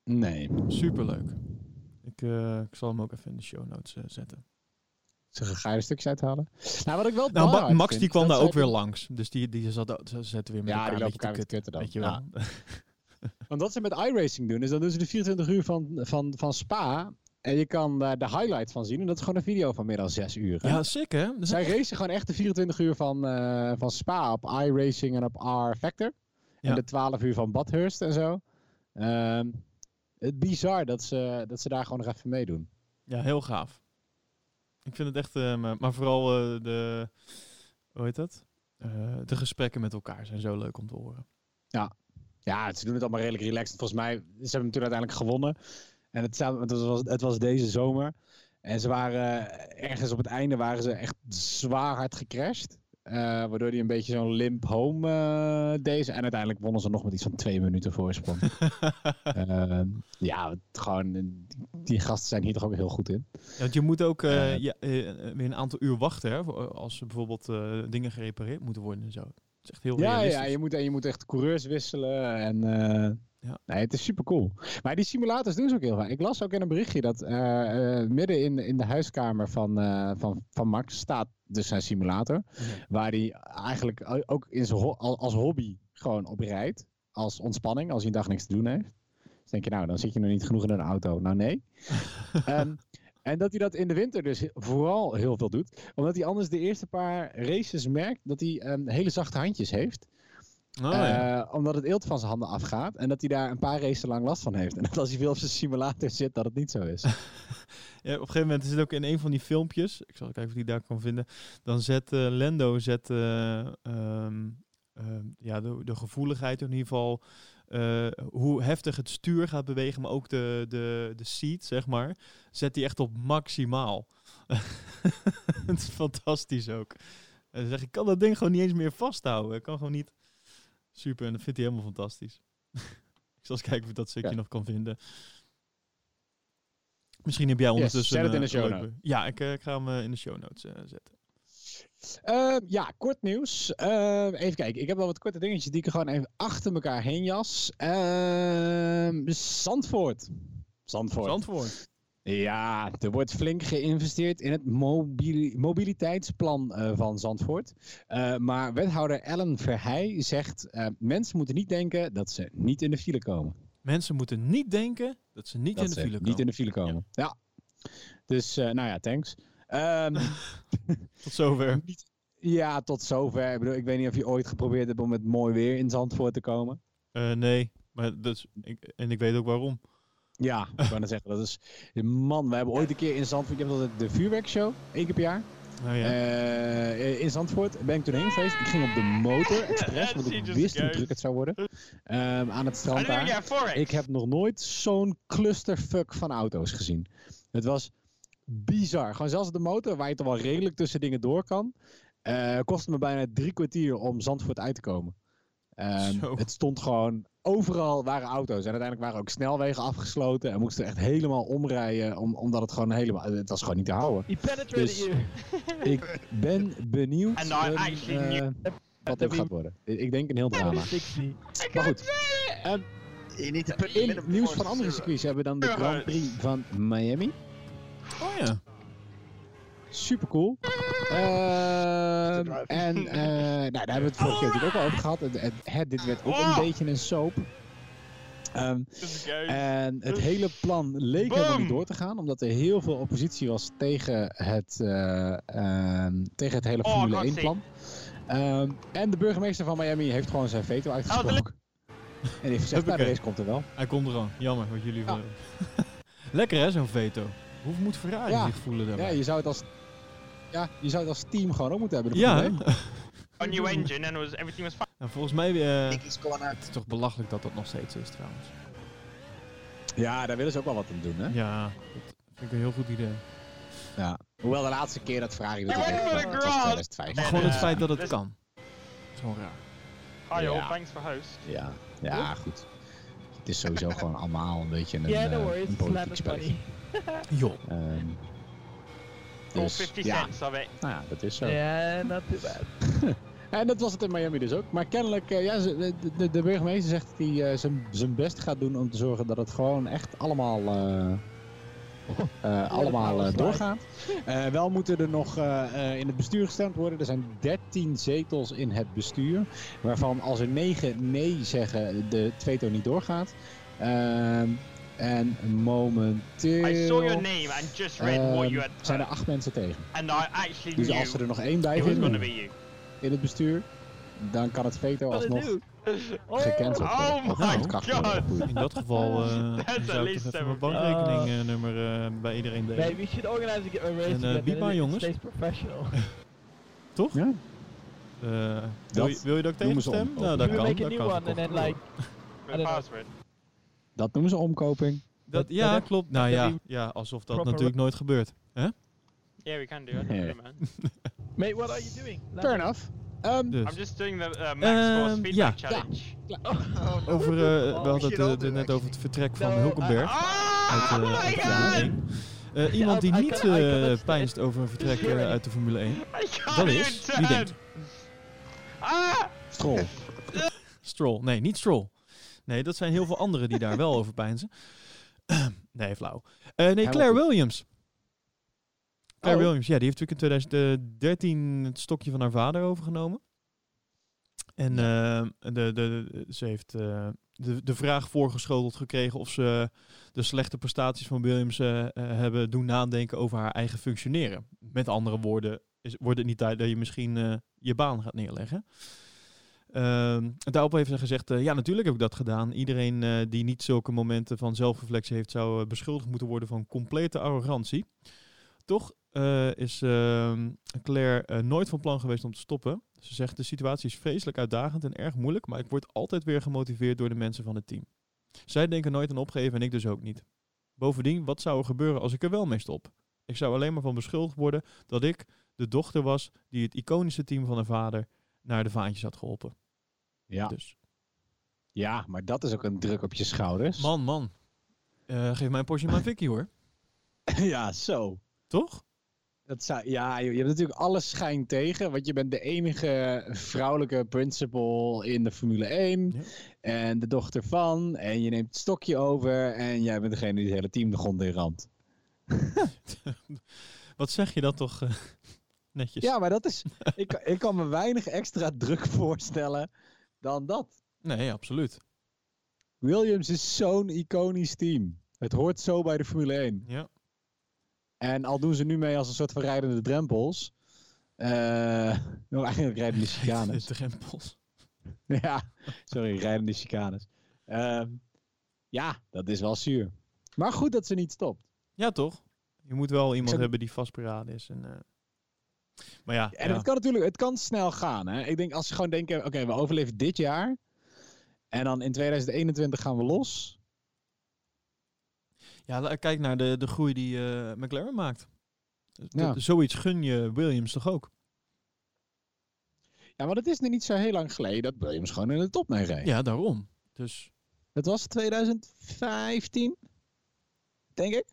Speaker 2: Nee.
Speaker 1: Superleuk. Ik, ik zal hem ook even in de show notes zetten.
Speaker 2: Ze geile stukjes uithalen. Nou, wat ik wel
Speaker 1: Nou, Ma- Max
Speaker 2: vind,
Speaker 1: die kwam daar ook weer langs. Dus die, die zat, ze zetten weer met
Speaker 2: Ja,
Speaker 1: elkaar
Speaker 2: die
Speaker 1: te kutten.
Speaker 2: dan.
Speaker 1: Weet.
Speaker 2: Want wat ze met iRacing doen, is dan doen ze de 24 uur van, van, van Spa. En je kan daar de highlight van zien. En dat is gewoon een video van meer dan 6 uur. hè?
Speaker 1: Ja, sick hè? Dus-
Speaker 2: Zij racen gewoon echt de 24 uur van, eh, van Spa op iRacing en op R-Factor. En de 12 uur van Bathurst en zo. Ehm, het bizar dat ze, dat ze daar gewoon nog even meedoen.
Speaker 1: Ja, heel gaaf. Ik vind het echt, eh, maar, vooral eh, de, hoe heet dat? Eh, de gesprekken met elkaar zijn zo leuk om te horen.
Speaker 2: Ja, ze doen het allemaal redelijk relaxed. Volgens mij, ze hebben toen uiteindelijk gewonnen. En het, was, het was deze zomer. En ze waren ergens op het einde waren ze echt zwaar hard gecrashed. Eh, waardoor hij een beetje zo'n limp home eh deed. En uiteindelijk wonnen ze nog met iets van twee minuten voorsprong. Eh, ja, gewoon, eh, die gasten zijn hier toch ook heel goed in.
Speaker 1: Ja, want je moet ook ja, eh, weer een aantal uur wachten hè, als bijvoorbeeld eh, dingen gerepareerd moeten worden en zo. Het is echt heel
Speaker 2: Ja,
Speaker 1: realistisch.
Speaker 2: ja je, moet, en je moet echt coureurs wisselen. En, eh,
Speaker 1: Ja.
Speaker 2: nee, het is super cool. Maar die simulators doen ze ook heel vaak. Ik las ook in een berichtje dat eh, eh, midden in, in de huiskamer van, eh, van, van Max staat dus zijn simulator. Waar hij eigenlijk ook in zijn ho- als hobby gewoon op rijdt. Als ontspanning, als hij een dag niks te doen heeft. Dus denk je, nou, dan zit je nog niet genoeg in een auto. Nou, nee. Ehm, en dat hij dat in de winter dus vooral heel veel doet. Omdat hij anders de eerste paar races merkt dat hij ehm, hele zachte handjes heeft.
Speaker 1: Oh, ja.
Speaker 2: Eh, omdat het eelt van zijn handen afgaat. En dat hij daar een paar races lang last van heeft. En dat als hij veel op zijn simulator zit, dat het niet zo is.
Speaker 1: Ja, op een gegeven moment is het ook in een van die filmpjes. Ik zal kijken of ik die daar kan vinden. Dan zet eh, Lendo zet, eh, ehm, ehm, ja, de, de gevoeligheid in ieder geval. hoe heftig het stuur gaat bewegen, maar ook de, de, de seat, zeg maar. Zet hij echt op maximaal. het is fantastisch ook. En dan zeg ik, ik kan dat ding gewoon niet eens meer vasthouden. Ik kan gewoon niet. Super, en dat vindt hij helemaal fantastisch. ik zal eens kijken of ik dat stukje
Speaker 2: Ja.
Speaker 1: nog kan vinden. Misschien heb jij ondertussen...
Speaker 2: zet het in de show
Speaker 1: leuke- Ja, ik, eh, ik ga hem eh, in de show notes eh, zetten.
Speaker 2: Eh, ja, kort nieuws. Eh, even kijken. Ik heb wel wat korte dingetjes die ik gewoon even achter elkaar heen jas. Ehm, Zandvoort. Zandvoort.
Speaker 1: Antwoord.
Speaker 2: Ja, er wordt flink geïnvesteerd in het mobili- mobiliteitsplan eh, van Zandvoort. Eh, maar wethouder Ellen Verheij zegt: eh, mensen moeten niet denken dat ze niet in de file komen.
Speaker 1: Mensen moeten niet denken dat ze niet
Speaker 2: dat
Speaker 1: in de
Speaker 2: ze
Speaker 1: file komen.
Speaker 2: niet in de file komen. Ja. Dus, nou ja, thanks. Ehm,
Speaker 1: Tot zover.
Speaker 2: niet, ja, tot zover. Ik, bedoel, ik weet niet of je ooit geprobeerd hebt om met mooi weer in Zandvoort te komen.
Speaker 1: Nee, maar dus, ik, en ik weet ook waarom.
Speaker 2: Ja, ik wou net zeggen, dat is... Man, we hebben ooit een keer in Zandvoort... Je hebt altijd de vuurwerkshow, één keer per jaar.
Speaker 1: Nou ja.
Speaker 2: Eh, in Zandvoort ben ik toen heen geweest. Ik ging op de motor, expres, want ik wist hoe druk het zou worden. Ehm, aan het strand daar. Ik heb nog nooit zo'n clusterfuck van auto's gezien. Het was bizar. Gewoon zelfs de motor, waar je toch wel redelijk tussen dingen door kan, eh kostte me bijna drie kwartier om Zandvoort uit te komen. Ehm,
Speaker 1: Zo.
Speaker 2: het stond gewoon, overal waren auto's. En uiteindelijk waren ook snelwegen afgesloten. En moesten echt helemaal omrijden, om, omdat het gewoon helemaal, het was gewoon niet te houden.
Speaker 3: He penetrated
Speaker 2: Dus-
Speaker 3: you.
Speaker 2: Ik ben benieuwd ehm,
Speaker 4: actually
Speaker 2: eh, wat dit gaat worden. Ik denk een heel drama.
Speaker 3: 60.
Speaker 2: Maar goed,
Speaker 5: put
Speaker 2: in nieuws van andere circuits hebben we dan de Grand Prix van Miami.
Speaker 1: Oh ja.
Speaker 2: Super cool. en eh, nou, daar hebben we het vorige keer natuurlijk ook al over gehad. Het, het- het- dit werd ook een
Speaker 4: Oh.
Speaker 2: beetje een soap. Ehm,
Speaker 4: go.
Speaker 2: en het hele plan leek helemaal niet door te gaan, omdat er heel veel oppositie was tegen het, eh, ehm, tegen het hele
Speaker 4: Oh,
Speaker 2: Formule
Speaker 4: God,
Speaker 2: 1 plan. Ehm, en de burgemeester van Miami heeft gewoon zijn veto uitgesproken. en heeft gezegd, nou, de race komt er wel.
Speaker 1: Hij komt er al. Jammer wat jullie...
Speaker 2: Ja.
Speaker 1: Lekker hè, zo'n veto. Hoe moet Ferrari
Speaker 2: Ja.
Speaker 1: zich voelen
Speaker 2: Ja,
Speaker 1: daarbij?
Speaker 2: je zou het als, ja, je zou het als team gewoon ook moeten hebben. de
Speaker 1: Ja,
Speaker 2: Formule
Speaker 1: hè?
Speaker 2: 1.
Speaker 4: A new engine and was, everything was fine.
Speaker 1: Nou, volgens mij... eh,
Speaker 5: corner.
Speaker 1: het is toch belachelijk dat dat nog steeds is trouwens.
Speaker 2: ja, daar willen ze ook wel wat aan doen, hè?
Speaker 1: Ja, dat vind ik een heel goed idee.
Speaker 2: Ja. Hoewel de laatste keer dat Ferrari dat 2005.
Speaker 4: En,
Speaker 1: Gewoon het
Speaker 4: eh,
Speaker 1: feit dat het
Speaker 4: dus-
Speaker 1: kan. Dat is gewoon raar.
Speaker 4: Hi all,
Speaker 2: Ja.
Speaker 4: thanks for host.
Speaker 2: Ja, ja, goed. Het is sowieso gewoon allemaal een beetje een,
Speaker 3: Yeah,
Speaker 2: eh,
Speaker 3: no worries.
Speaker 2: een politiek
Speaker 3: is
Speaker 2: spelletje.
Speaker 3: funny.
Speaker 1: Joh.
Speaker 2: Ehm, dus,
Speaker 4: 50
Speaker 2: ja,
Speaker 4: cents
Speaker 2: nou ja, dat is zo.
Speaker 3: Yeah, not too bad.
Speaker 2: En dat was het in Miami dus ook. Maar kennelijk, eh, ja, de, de, de burgemeester zegt dat hij eh, zijn- zijn best gaat doen om te zorgen dat het gewoon echt allemaal, eh, eh, allemaal eh. Eh, wel moeten er nog eh, eh, in het bestuur gestemd worden. Er zijn 13 zetels in het bestuur. Waarvan als er 9 nee zeggen, de veto niet doorgaat. En momenteel
Speaker 4: I saw your name and just read what you had
Speaker 2: zijn er 8 mensen tegen.
Speaker 4: and I actually
Speaker 2: Dus
Speaker 4: knew
Speaker 2: als er er nog één bij vinden in het bestuur, dan kan het veto alsnog?
Speaker 3: Oh,
Speaker 2: gecanceld worden.
Speaker 4: Oh my
Speaker 2: worden
Speaker 4: God.
Speaker 1: In dat geval eh
Speaker 4: at
Speaker 1: zou ik even mijn bankrekeningnummer eh, bij iedereen delen.
Speaker 3: Hey, we should organize a, race
Speaker 1: En, eh,
Speaker 3: it
Speaker 1: jongens.
Speaker 3: professional.
Speaker 1: Toch?
Speaker 2: Ja.
Speaker 1: Eh, wil, je, wil je dat ik tegenstem?
Speaker 2: om.
Speaker 1: Nou,
Speaker 2: We
Speaker 1: dat
Speaker 3: we
Speaker 1: kan.
Speaker 3: make a
Speaker 1: Dat
Speaker 3: new
Speaker 1: kan
Speaker 3: one and
Speaker 1: verkocht
Speaker 3: then like
Speaker 4: With
Speaker 3: don't know.
Speaker 2: Dat noemen ze omkoping.
Speaker 1: Dat, ja,
Speaker 3: dat-
Speaker 1: klopt. Nou ja, ja, alsof dat natuurlijk nooit gebeurt. Hè?
Speaker 4: Yeah, we can do it.
Speaker 2: Yeah.
Speaker 4: Yeah, man.
Speaker 3: Mate, what are you doing?
Speaker 2: Fair enough. Ehm,
Speaker 1: Dus.
Speaker 4: I'm just doing the uh, Max Force feedback
Speaker 1: ja.
Speaker 4: challenge.
Speaker 3: Oh, no.
Speaker 1: Over, eh, we hadden het eh, net over het vertrek van
Speaker 3: No,
Speaker 1: Hulkenberg.
Speaker 4: Ah!
Speaker 1: uit, eh,
Speaker 4: oh my
Speaker 1: de Formule
Speaker 4: god!
Speaker 1: 1. Eh, iemand die niet eh,
Speaker 3: cannot
Speaker 1: pijnst over een vertrek uit de Formule 1.
Speaker 4: I can't
Speaker 1: Dat is, wie denkt?
Speaker 4: Ah!
Speaker 2: Stroll.
Speaker 1: Stroll. Nee, niet Stroll. Nee, dat zijn heel veel anderen die daar wel over pijnzen. nee, flauw. Eh, nee, Claire. Williams. Claire
Speaker 2: Oh.
Speaker 1: Williams, ja, die heeft natuurlijk in 2013 het stokje van haar vader overgenomen. En eh, de, de, de- ze heeft eh, de, de vraag voorgeschoteld gekregen of ze de slechte prestaties van Williams eh, eh, hebben doen nadenken over haar eigen functioneren. Met andere woorden, is, wordt het niet tijd dat je misschien eh, je baan gaat neerleggen. Ehm, daarop heeft ze gezegd, eh, ja natuurlijk heb ik dat gedaan. Iedereen eh, die niet zulke momenten van zelfreflectie heeft, zou eh, beschuldigd moeten worden van complete arrogantie. Toch is ehm, Claire nooit van plan geweest om te stoppen. Ze zegt, de situatie is vreselijk uitdagend en erg moeilijk, maar ik word altijd weer gemotiveerd door de mensen van het team. Zij denken nooit aan opgeven en ik dus ook niet. Bovendien, wat zou er gebeuren als ik er wel mee stop? Ik zou alleen maar van beschuldigd worden dat ik de dochter was die het iconische team van haar vader naar de vaantjes had geholpen.
Speaker 2: Ja.
Speaker 1: Dus,
Speaker 2: ja, maar dat is ook een druk op je schouders.
Speaker 1: man, man. Eh, geef mij een Porsche maar Vicky hoor.
Speaker 2: ja, zo.
Speaker 1: Toch?
Speaker 2: Dat zou, ja, je, hebt natuurlijk alles schijn tegen, want je bent de enige vrouwelijke principal in de Formule 1.
Speaker 1: Ja.
Speaker 2: En de dochter van, en je neemt het stokje over en jij bent degene die het hele team de grond in ramt.
Speaker 1: Wat zeg je dat toch eh, netjes?
Speaker 2: Ja, maar dat is, ik, ik kan me weinig extra druk voorstellen dan dat.
Speaker 1: Nee, absoluut.
Speaker 2: Williams is zo'n iconisch team. Het hoort zo bij de Formule 1.
Speaker 1: Ja.
Speaker 2: En al doen ze nu mee als een soort van rijdende drempels. eh nou, eigenlijk rijdende chicanes.
Speaker 1: De drempels.
Speaker 2: ja, sorry, rijdende chicanes. Ehm, ja, dat is wel zuur. Maar goed dat ze niet stopt.
Speaker 1: Ja, toch? Je moet wel iemand
Speaker 2: zou-
Speaker 1: hebben die vastberaden is. En, eh, Maar ja,
Speaker 2: En
Speaker 1: ja.
Speaker 2: het kan natuurlijk, het kan snel gaan. Hè? Ik denk als ze gewoon denken, oké, we overleven dit jaar. En dan in 2021 gaan we los.
Speaker 1: ja kijk naar de, de groei die eh, McLaren maakt.
Speaker 2: Ja.
Speaker 1: Zoiets gun je Williams toch ook?
Speaker 2: Ja, maar dat is nu niet zo heel lang geleden dat Williams gewoon in de top mee reed.
Speaker 1: Ja, daarom. Dus
Speaker 2: Dat was 2015, denk ik.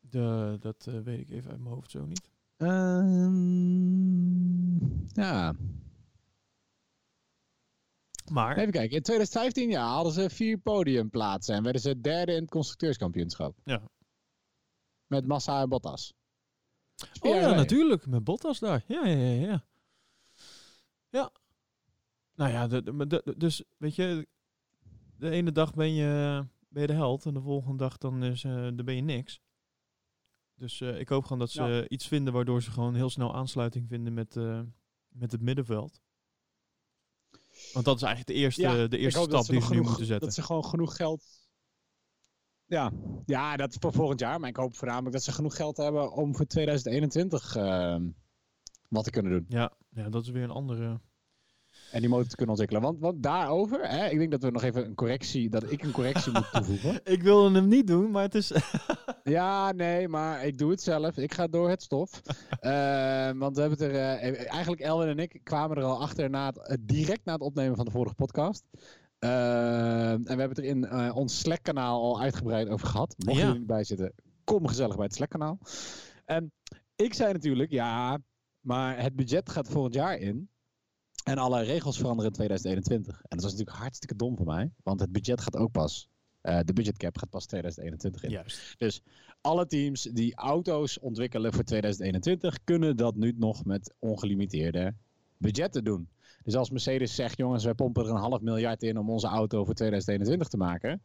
Speaker 1: de, dat eh, weet ik even uit mijn hoofd zo niet.
Speaker 2: Ehm, ja,
Speaker 1: Maar
Speaker 2: even kijken. In 2015 ja, hadden ze vier podiumplaatsen en werden ze derde in het constructeurskampioenschap.
Speaker 1: Ja.
Speaker 2: Met Massa en Bottas.
Speaker 1: Oh ja,
Speaker 2: geleden.
Speaker 1: natuurlijk. Met Bottas daar. Ja, ja, ja, ja. Ja. Nou ja, de, de- de- de- dus weet je, de ene dag ben je, ben je de held en de volgende dag dan, is, eh, dan ben je niks. Dus eh, ik hoop gewoon dat ze
Speaker 2: Ja.
Speaker 1: iets vinden waardoor ze gewoon heel snel aansluiting vinden met, eh, met het middenveld. Want dat is eigenlijk de eerste,
Speaker 2: Ja,
Speaker 1: de eerste stap die ze nu moeten zetten.
Speaker 2: Dat ze gewoon genoeg geld. Ja. ja, dat is voor volgend jaar. Maar ik hoop voornamelijk dat ze genoeg geld hebben om voor 2021 ehm, wat te kunnen doen.
Speaker 1: Ja, ja, dat is weer een andere...
Speaker 2: En die motor te kunnen ontwikkelen. Want, want daarover, hè, ik denk dat we nog even een correctie, dat ik een correctie moet toevoegen.
Speaker 1: Ik wilde hem niet doen, maar het is...
Speaker 2: Ja, nee, maar ik doe het zelf. Ik ga door het stof. Ehm, want we hebben het er, eh, eigenlijk Elwin en ik kwamen er al achter na het, eh, direct na het opnemen van de vorige podcast. En we hebben het er in eh, ons Slack-kanaal al uitgebreid over gehad. Mocht
Speaker 1: Ja.
Speaker 2: er niet bij zitten, kom gezellig bij het Slack-kanaal. En ik zei natuurlijk, ja, maar het budget gaat volgend jaar in. En alle regels veranderen in 2021. En dat was natuurlijk hartstikke dom voor mij. Want het budget gaat ook pas. Eh, de budgetcap gaat pas 2021 in.
Speaker 1: Juist.
Speaker 2: Alle teams die auto's ontwikkelen voor 2021 kunnen dat nu nog met ongelimiteerde budgetten doen. Dus als Mercedes zegt, jongens, wij pompen er een half miljard in om onze auto voor 2021 te maken.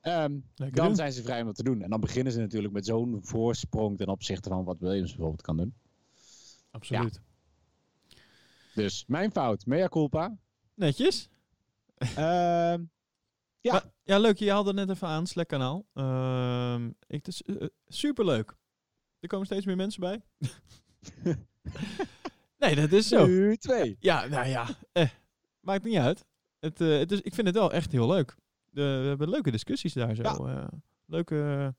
Speaker 2: ehm, dan
Speaker 1: doen.
Speaker 2: zijn ze vrij om dat te doen. En dan beginnen ze natuurlijk met zo'n voorsprong ten opzichte van wat Williams bijvoorbeeld kan doen.
Speaker 1: Absoluut.
Speaker 2: Dus mijn fout, mea culpa.
Speaker 1: Netjes.
Speaker 2: Ehm, Ja.
Speaker 1: Maar- ja, leuk. Je haalde het net even aan, Slack-kanaal. Ehm, ik, is eh, superleuk. Er komen steeds meer mensen bij. nee, dat is zo.
Speaker 2: nu twee.
Speaker 1: Ja, nou ja. Eh, maakt niet uit. Het, eh, het is, ik vind het wel echt heel leuk. De, we hebben leuke discussies daar zo.
Speaker 2: Ja.
Speaker 1: leuke...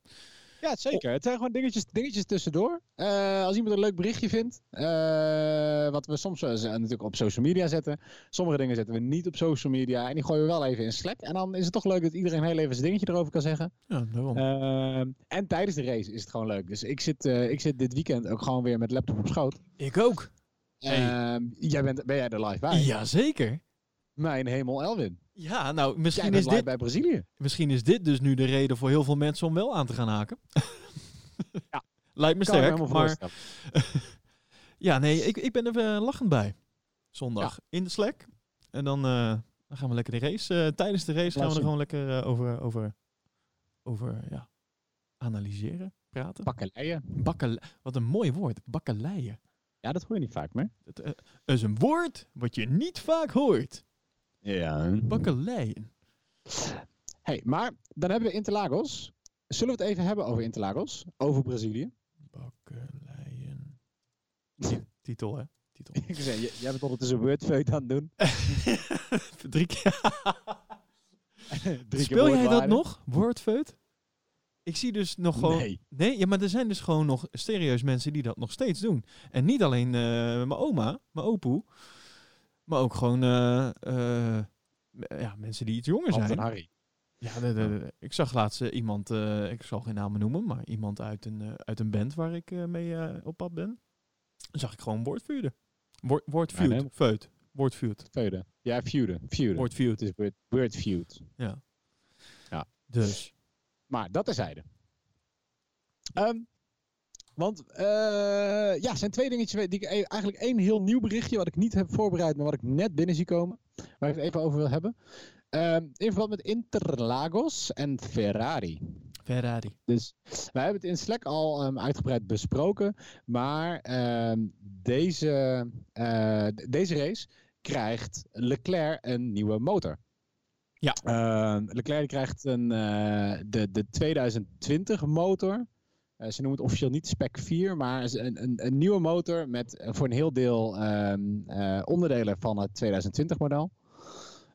Speaker 2: Ja, zeker. Het zijn gewoon dingetjes, dingetjes tussendoor. Eh, als iemand een leuk berichtje vindt, eh, wat we soms eh, natuurlijk op social media zetten. Sommige dingen zetten we niet op social media en die gooien we wel even in Slack. En dan is het toch leuk dat iedereen heel even zijn dingetje erover kan zeggen.
Speaker 1: Ja, daarom.
Speaker 2: Eh, en tijdens de race is het gewoon leuk. Dus ik zit, ik zit dit weekend ook gewoon weer met laptop op schoot.
Speaker 1: ik ook. Hey.
Speaker 2: Ehm, jij bent, ben jij er live bij?
Speaker 1: Jazeker.
Speaker 2: Mijn hemel Elwin.
Speaker 1: Ja, nou, misschien is, dit,
Speaker 2: bij Brazilië.
Speaker 1: misschien is dit dus nu de reden voor heel veel mensen om wel aan te gaan haken.
Speaker 2: Ja.
Speaker 1: Lijkt me sterk, maar... Ja, nee, ik, ik ben er eh, lachend bij. Zondag in de Slack. En dan, eh, dan gaan we lekker de race. eh, tijdens de race gaan we er
Speaker 2: zien.
Speaker 1: gewoon lekker over, over, over ja, analyseren, praten.
Speaker 2: Bakkeleien.
Speaker 1: Bakkele wat een mooi woord, bakkeleien.
Speaker 2: Ja, dat hoor je niet vaak meer.
Speaker 1: Het is een woord wat je niet vaak hoort.
Speaker 2: Ja.
Speaker 1: Bakkeleien.
Speaker 2: Hey, maar dan hebben we Interlagos. Zullen we het even hebben over Interlagos? Over Brazilië?
Speaker 1: Bakkeleien. Ti- Titel, hè? Titel.
Speaker 2: Ik zei, jij bent ondertussen een wordfeut aan het doen.
Speaker 1: Drie keer.
Speaker 2: Drie keer
Speaker 1: Speel jij dat nog? Wordfeut? Ik zie dus nog gewoon...
Speaker 2: Nee.
Speaker 1: Nee, ja, maar er zijn dus gewoon nog serieus mensen die dat nog steeds doen. En niet alleen eh, mijn oma, mijn opoe, maar ook gewoon eh, eh, ja, mensen die iets jonger zijn.
Speaker 2: Harry.
Speaker 1: Ja, de, de- de- ik zag laatst eh, iemand, ik zal geen namen noemen, maar iemand uit een, uit een band waar ik mee op pad ben. Dan zag ik gewoon woordvuurden. Woord, woordvuurd,
Speaker 2: Ja, nee.
Speaker 1: feut, woordvuurd,
Speaker 2: Feuden. Ja, feuden. Feuden.
Speaker 1: woordvuurd.
Speaker 2: Het is word.
Speaker 1: Ja.
Speaker 2: Ja.
Speaker 1: Dus,
Speaker 2: Maar dat terzijde. Ehm want eh ja, er zijn twee dingetjes die ik e- eigenlijk één heel nieuw berichtje wat ik niet heb voorbereid, maar wat ik net binnen zie komen, waar ik het even over wil hebben. Ehm, in verband met Interlagos en Ferrari.
Speaker 1: Ferrari.
Speaker 2: Dus wij hebben het in Slack al ehm, uitgebreid besproken. Maar ehm, deze, eh, deze race krijgt Leclerc een nieuwe motor.
Speaker 1: Ja.
Speaker 2: Leclerc krijgt een, eh, de, de 2020 motor. Eh, ze noemen het officieel niet Spec 4, maar een, een, een nieuwe motor met eh, voor een heel deel ehm, eh, onderdelen van het 2020 model.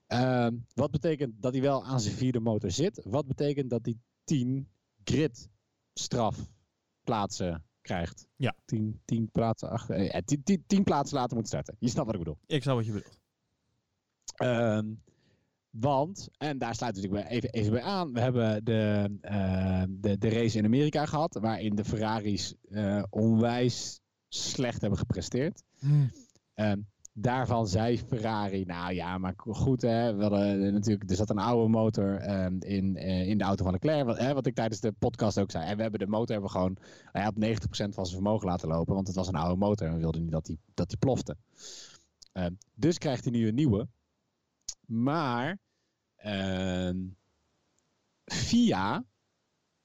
Speaker 2: Ehm, wat betekent dat hij wel aan zijn vierde motor zit? Wat betekent dat hij 10 grid strafplaatsen krijgt.
Speaker 1: Ja.
Speaker 2: Tien, tien, plaatsen, achter, eh, ja, tien, tien, tien plaatsen later moet starten. Je snapt wat ik bedoel.
Speaker 1: Ik snap wat je bedoelt.
Speaker 2: Ehm, want, en daar sluit natuurlijk even, even bij aan, we hebben de, eh, de, de race in Amerika gehad, waarin de Ferraris eh, onwijs slecht hebben gepresteerd. Ehm, daarvan zei Ferrari, nou ja, maar goed hè, we hadden natuurlijk, er zat een oude motor ehm, in, eh, in de auto van Leclerc, wat, hè, wat ik tijdens de podcast ook zei. En we hebben de motor hebben we gewoon nou ja, op 90% van zijn vermogen laten lopen, want het was een oude motor en we wilden niet dat die, dat die plofte. Ehm, dus krijgt hij nu een nieuwe. Maar ehm, FIA,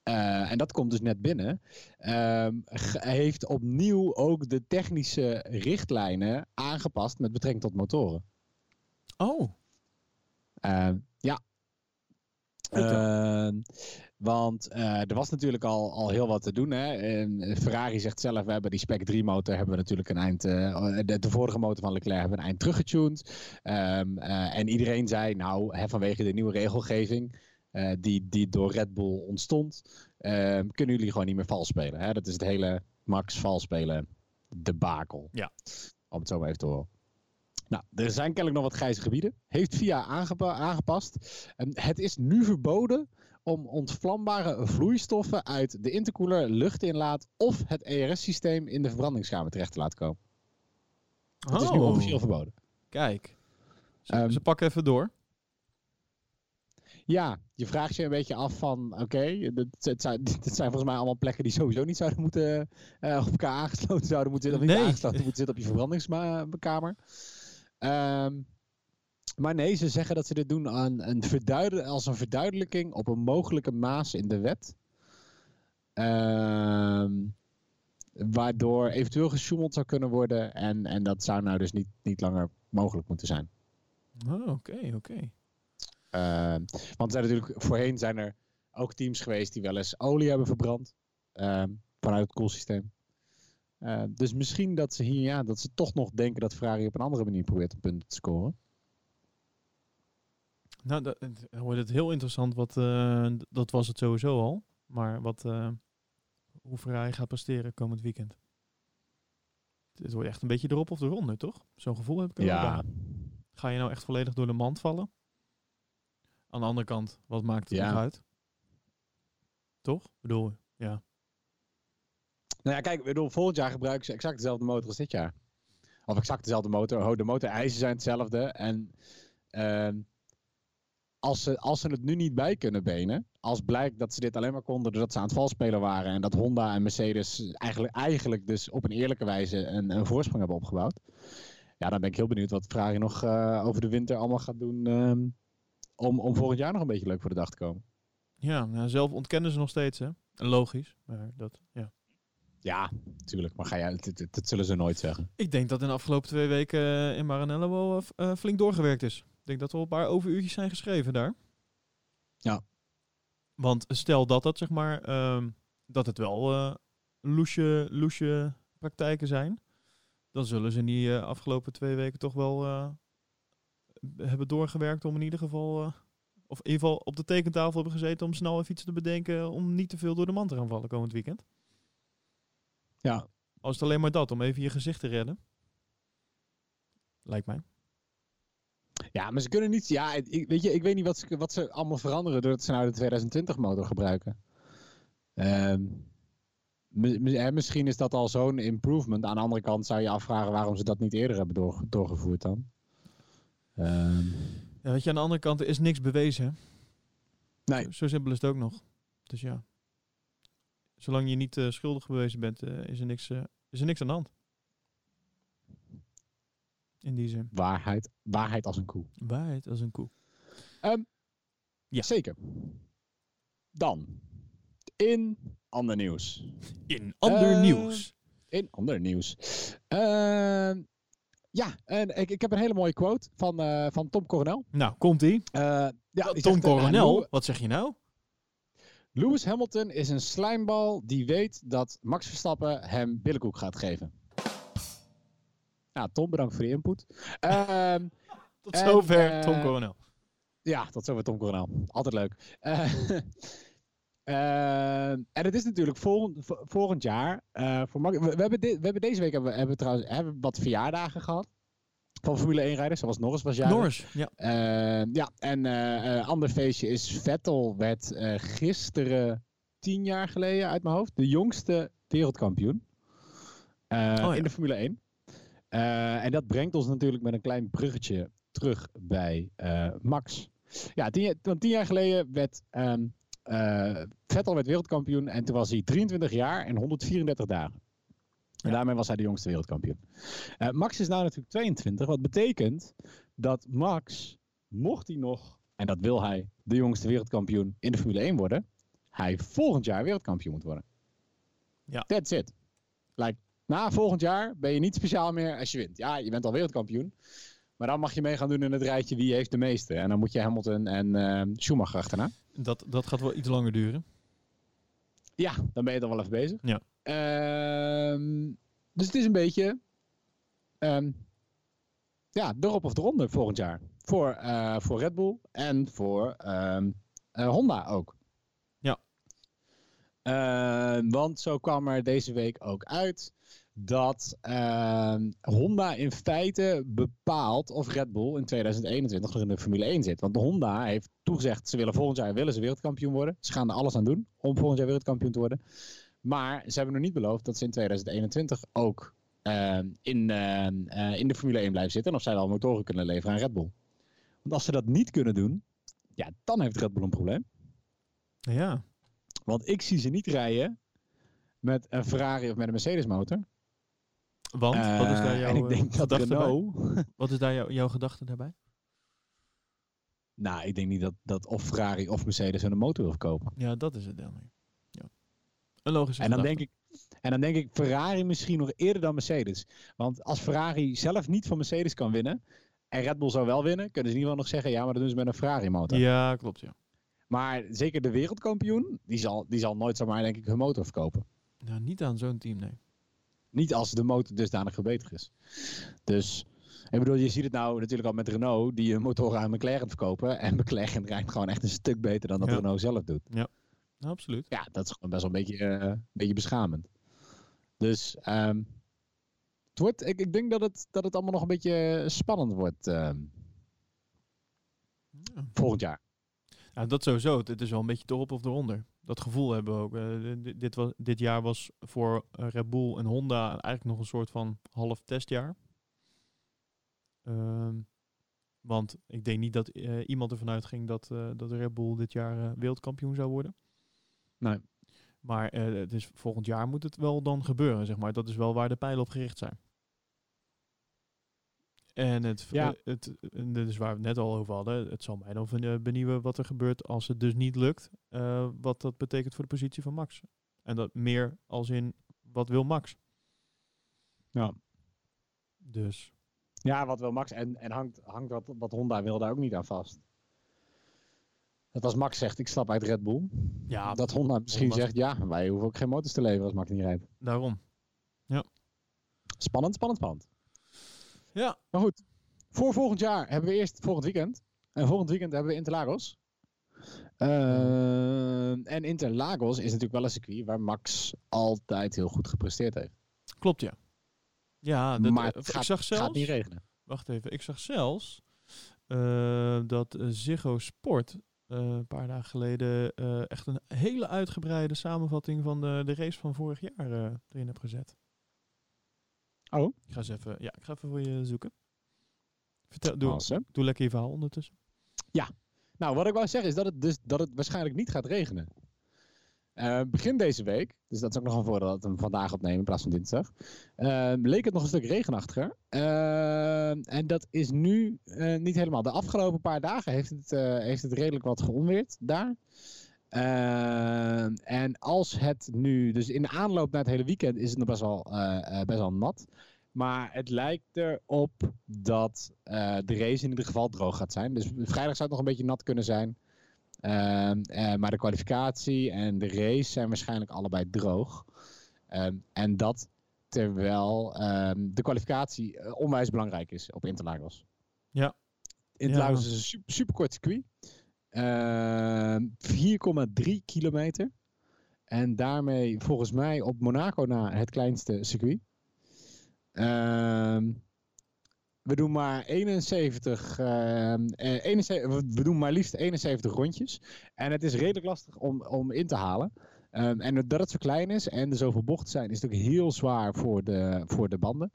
Speaker 2: eh, en dat komt dus net binnen, ehm, heeft opnieuw ook de technische richtlijnen aangepast met betrekking tot motoren.
Speaker 1: Oh,
Speaker 2: Ehm, ja.
Speaker 1: Vertel.
Speaker 2: Want eh, er was natuurlijk al, al heel wat te doen. Hè? En Ferrari zegt zelf, we hebben die Spec 3 motor hebben we natuurlijk een eind. eh, de, de vorige motor van Leclerc hebben we een eind teruggetuned. Ehm, eh, en iedereen zei, nou, hè, vanwege de nieuwe regelgeving. die, die door Red Bull ontstond. ehm, kunnen jullie gewoon niet meer vals spelen. Hè? Dat is het hele Max vals spelen debakel.
Speaker 1: Ja.
Speaker 2: Om het zo maar even te horen. Nou, er zijn kennelijk nog wat grijze gebieden. Heeft VIA aangepa- aangepast. En het is nu verboden om ontvlambare vloeistoffen uit de intercooler, luchtinlaat of het ERS-systeem in de verbrandingskamer terecht te laten komen. Het is nu
Speaker 1: Oh.
Speaker 2: officieel verboden.
Speaker 1: Kijk. Ze, ze pakken even door.
Speaker 2: Ja, je vraagt je een beetje af van, oké, dit, het zijn, dit zijn volgens mij allemaal plekken die sowieso niet zouden moeten, eh, op elkaar aangesloten zouden moeten zitten, of niet
Speaker 1: Nee.
Speaker 2: aangesloten moeten zitten op je verbrandingskamer. Ehm, maar nee, ze zeggen dat ze dit doen aan een als een verduidelijking op een mogelijke maas in de wet. Ehm, waardoor eventueel gesjoemeld zou kunnen worden en, en dat zou nou dus niet, niet langer mogelijk moeten zijn.
Speaker 1: Oh, oké, oké.
Speaker 2: Ehm, want er zijn natuurlijk, voorheen zijn er ook teams geweest die wel eens olie hebben verbrand. ehm, vanuit het koelsysteem. Ehm, dus misschien dat ze hier, ja, dat ze toch nog denken dat Ferrari op een andere manier probeert om punten te scoren.
Speaker 1: Nou, dat, wordt het heel interessant. Wat, eh, dat was het sowieso al. Maar wat, eh, hoe Ferrari gaat presteren komend weekend. Het wordt echt een beetje erop of de ronde, toch? Zo'n gevoel heb ik wel bij. Ga je nou echt volledig door de mand vallen? Aan de andere kant, wat maakt het
Speaker 2: Ja.
Speaker 1: nog uit? Toch? Ik bedoel, ja.
Speaker 2: Nou ja, kijk, bedoel, volgend jaar gebruiken ze exact dezelfde motor als dit jaar. Of exact dezelfde motor. Oh, de motoreisen zijn hetzelfde. En ehm, als, ze, als ze het nu niet bij kunnen benen, als blijkt dat ze dit alleen maar konden doordat ze aan het valspelen waren en dat Honda en Mercedes eigenlijk, eigenlijk dus op een eerlijke wijze een, een voorsprong hebben opgebouwd. Ja, dan ben ik heel benieuwd wat Ferrari nog eh, over de winter allemaal gaat doen ehm, om, om volgend jaar nog een beetje leuk voor de dag te komen.
Speaker 1: Ja, nou, zelf ontkennen ze nog steeds, hè. En Logisch, maar dat, ja.
Speaker 2: Ja, natuurlijk. Maar ga jij, dat, zullen ze nooit zeggen.
Speaker 1: Ik denk dat in de afgelopen twee weken eh, in Maranello wel eh, flink doorgewerkt is. Ik denk dat er al een paar overuurtjes zijn geschreven daar.
Speaker 2: Ja.
Speaker 1: Want stel dat dat zeg maar ehm, dat het wel eh loesje, loesje praktijken zijn, dan zullen ze in die eh, afgelopen twee weken toch wel eh, hebben doorgewerkt om in ieder geval, of in ieder geval op de tekentafel hebben gezeten om snel even iets te bedenken om niet te veel door de man te gaan vallen komend weekend.
Speaker 2: Ja,
Speaker 1: Al is het alleen maar dat, om even je gezicht te redden. Lijkt mij.
Speaker 2: Ja, maar ze kunnen niet. Ja, ik, weet je, ik weet niet wat ze, wat ze allemaal veranderen doordat ze nou de 2020 motor gebruiken. Ehm, misschien is dat al zo'n improvement. Aan de andere kant zou je afvragen waarom ze dat niet eerder hebben door, doorgevoerd dan. Ehm,
Speaker 1: Ja, weet je, aan de andere kant is niks bewezen.
Speaker 2: Nee,
Speaker 1: Zo, zo simpel is het ook nog. Dus ja. Zolang je niet eh, schuldig bewezen bent, eh, is, er niks, eh, is er niks aan de hand. In die zin.
Speaker 2: waarheid, waarheid als een koe.
Speaker 1: Waarheid als een koe. Ja.
Speaker 2: Zeker. Dan, in ander nieuws.
Speaker 1: In ander
Speaker 2: Eh,
Speaker 1: nieuws.
Speaker 2: In ander nieuws. Ehm, ja, en ik, ik heb een hele mooie quote van, eh, van Tom Coronel.
Speaker 1: Nou, komt-ie.
Speaker 2: Eh, ja,
Speaker 1: Tom
Speaker 2: zegt, eh, nou,
Speaker 1: Coronel, wat zeg je nou?
Speaker 2: Lewis Hamilton is een slijmbal die weet dat Max Verstappen hem billenkoek gaat geven. Nou, Tom, bedankt voor je input. Ehm,
Speaker 1: Tot zover
Speaker 2: eh,
Speaker 1: Tom Coronel.
Speaker 2: ja, tot zover Tom Coronel. Altijd leuk. Eh, Eh, en het is natuurlijk volgend, vo- volgend jaar. eh, voor we, we hebben dit- we hebben deze week hebben, we- hebben we trouwens hebben wat verjaardagen gehad. Van Formule 1 rijders. Zoals Norris was jarig.
Speaker 1: Norris, ja.
Speaker 2: Eh, ja, en eh, ander feestje is Vettel werd gisteren tien jaar geleden uit mijn hoofd de jongste wereldkampioen
Speaker 1: ja.
Speaker 2: in de Formule 1. Eh, en dat brengt ons natuurlijk met een klein bruggetje terug bij eh, Max. Ja, tien, jaar- want tien jaar geleden werd eh, Vettel werd wereldkampioen en toen was hij 23 jaar en 134 dagen. En
Speaker 1: Ja.
Speaker 2: daarmee was hij de jongste wereldkampioen. Max is nou natuurlijk 22, wat betekent dat Max, mocht hij nog, en dat wil hij, de jongste wereldkampioen in de Formule 1 worden, hij volgend jaar wereldkampioen moet worden.
Speaker 1: Ja.
Speaker 2: That's it. Like, na volgend jaar ben je niet speciaal meer als je wint. Ja, je bent al wereldkampioen. Maar dan mag je mee gaan doen in het rijtje wie heeft de meeste. En dan moet je Hamilton en eh, Schumacher achterna.
Speaker 1: Dat, dat gaat wel iets langer duren.
Speaker 2: Ja, dan ben je er wel even bezig.
Speaker 1: Ja.
Speaker 2: Ehm, dus het is een beetje. ehm, ja, erop of eronder volgend jaar. Voor, eh, voor Red Bull en voor ehm, eh, Honda ook.
Speaker 1: Ja.
Speaker 2: Want zo kwam er deze week ook uit dat ehm, Honda in feite bepaalt of Red Bull in 2021 nog in de Formule 1 zit. Want de Honda heeft toegezegd, ze willen volgend jaar willen ze wereldkampioen worden. Ze gaan er alles aan doen om volgend jaar wereldkampioen te worden. Maar ze hebben nog niet beloofd dat ze in 2021 ook ehm, in, ehm, eh, in de Formule 1 blijven zitten. En of zij wel motoren kunnen leveren aan Red Bull. Want als ze dat niet kunnen doen, ja, dan heeft Red Bull een probleem.
Speaker 1: Ja.
Speaker 2: Want ik zie ze niet rijden met een Ferrari of met een Mercedes motor.
Speaker 1: Want, wat is daar
Speaker 2: Eh,
Speaker 1: jouw
Speaker 2: en ik
Speaker 1: eh,
Speaker 2: denk dat
Speaker 1: bij?
Speaker 2: Renault...
Speaker 1: Wat is daar jouw, jouw gedachte daarbij?
Speaker 2: nou, ik denk niet dat, dat of Ferrari of Mercedes hun motor wil verkopen.
Speaker 1: Ja, dat is het dan. weer. Ja. Een logische
Speaker 2: En dan,
Speaker 1: gedachte.
Speaker 2: denk ik, en dan denk ik Ferrari misschien nog eerder dan Mercedes. Want als Ferrari zelf niet van Mercedes kan winnen... en Red Bull zou wel winnen... kunnen ze in ieder geval nog zeggen... ja, maar dat doen ze met een Ferrari motor.
Speaker 1: Ja, klopt, ja.
Speaker 2: Maar zeker de wereldkampioen... Die zal, die zal nooit zomaar denk ik hun motor verkopen.
Speaker 1: Nou, niet aan zo'n team, nee.
Speaker 2: Niet als de motor dusdanig verbeterd is. Dus... Ik bedoel, je ziet het nou natuurlijk al met Renault... die hun motoren aan McLaren verkopen... en McLaren rijdt gewoon echt een stuk beter dan dat
Speaker 1: Ja.
Speaker 2: Renault zelf doet.
Speaker 1: Nou, absoluut.
Speaker 2: Ja, dat is gewoon best wel een beetje, eh, een beetje beschamend. Dus ehm, het wordt, ik, ik denk dat het, dat het allemaal nog een beetje spannend wordt ehm,
Speaker 1: Ja.
Speaker 2: volgend jaar.
Speaker 1: Ja, dat sowieso. Het is wel een beetje erop of eronder. Dat gevoel hebben we ook. Eh, dit, was, dit jaar was voor eh, Red Bull en Honda eigenlijk nog een soort van half testjaar. Ehm, want ik denk niet dat eh, iemand ervan uitging dat, eh, dat Red Bull dit jaar wereldkampioen zou worden.
Speaker 2: Nee.
Speaker 1: Maar het is, volgend jaar moet het wel dan gebeuren, zeg maar. Dat is wel waar de pijlen op gericht zijn. En het,
Speaker 2: Ja.
Speaker 1: eh, het, is waar we het net al over hadden. Het zal mij dan benieuwen wat er gebeurt als het dus niet lukt. eh, wat dat betekent voor de positie van Max. En dat meer als in, wat wil Max?
Speaker 2: Ja.
Speaker 1: Dus,
Speaker 2: Ja, wat wil Max? En, en hangt, hangt wat, wat Honda wil daar ook niet aan vast. Dat als Max zegt, ik stap uit Red Bull.
Speaker 1: ja,
Speaker 2: dat Honda misschien
Speaker 1: Honda-
Speaker 2: zegt, ja, wij hoeven ook geen motors te leveren als Max niet rijdt.
Speaker 1: daarom.
Speaker 2: Spannend, spannend, spannend.
Speaker 1: Ja,
Speaker 2: Maar goed, voor volgend jaar hebben we eerst volgend weekend. En volgend weekend hebben we Interlagos. Uh, en Interlagos is natuurlijk wel een circuit waar Max altijd heel goed gepresteerd heeft.
Speaker 1: klopt ja. Ja, dat,
Speaker 2: maar het
Speaker 1: ik
Speaker 2: gaat,
Speaker 1: zag
Speaker 2: het
Speaker 1: zelfs...
Speaker 2: gaat niet regenen.
Speaker 1: Wacht even, ik zag zelfs eh, dat eh, Ziggo Sport eh, een paar dagen geleden echt een hele uitgebreide samenvatting van de, de race van vorig jaar erin heb gezet.
Speaker 2: Oh.
Speaker 1: Ik ga eens even, ja, ik ga even voor je zoeken. Vertel, doe,
Speaker 2: Awesome.
Speaker 1: doe lekker je verhaal ondertussen.
Speaker 2: Nou, wat ik wou zeggen is dat het, dus, dat het waarschijnlijk niet gaat regenen. Eh, begin deze week, dus dat is ook nog een voordeel dat we hem vandaag opnemen in plaats van dinsdag, eh, leek het nog een stuk regenachtiger. Eh, en dat is nu niet helemaal. De afgelopen paar dagen heeft het, heeft het redelijk wat geonweerd daar. Eh, en als het nu, dus in de aanloop naar het hele weekend is het nog best wel, eh, eh, best wel nat. Maar het lijkt erop dat de race in ieder geval droog gaat zijn. Dus vrijdag zou het nog een beetje nat kunnen zijn. Ehm, eh, maar de kwalificatie en de race zijn waarschijnlijk allebei droog. Ehm, en dat terwijl ehm, de kwalificatie onwijs belangrijk is op Interlagos.
Speaker 1: Ja.
Speaker 2: Interlagos
Speaker 1: Ja.
Speaker 2: is een super, super kort circuit. Ehm, 4,3 kilometer. En daarmee volgens mij op Monaco na het kleinste circuit. Ehm, we doen maar 71, ehm, eh, 71, we doen maar liefst 71 rondjes. En het is redelijk lastig om, om in te halen. Ehm, en doordat het zo klein is en er zoveel bochten zijn, is het ook heel zwaar voor de, voor de banden.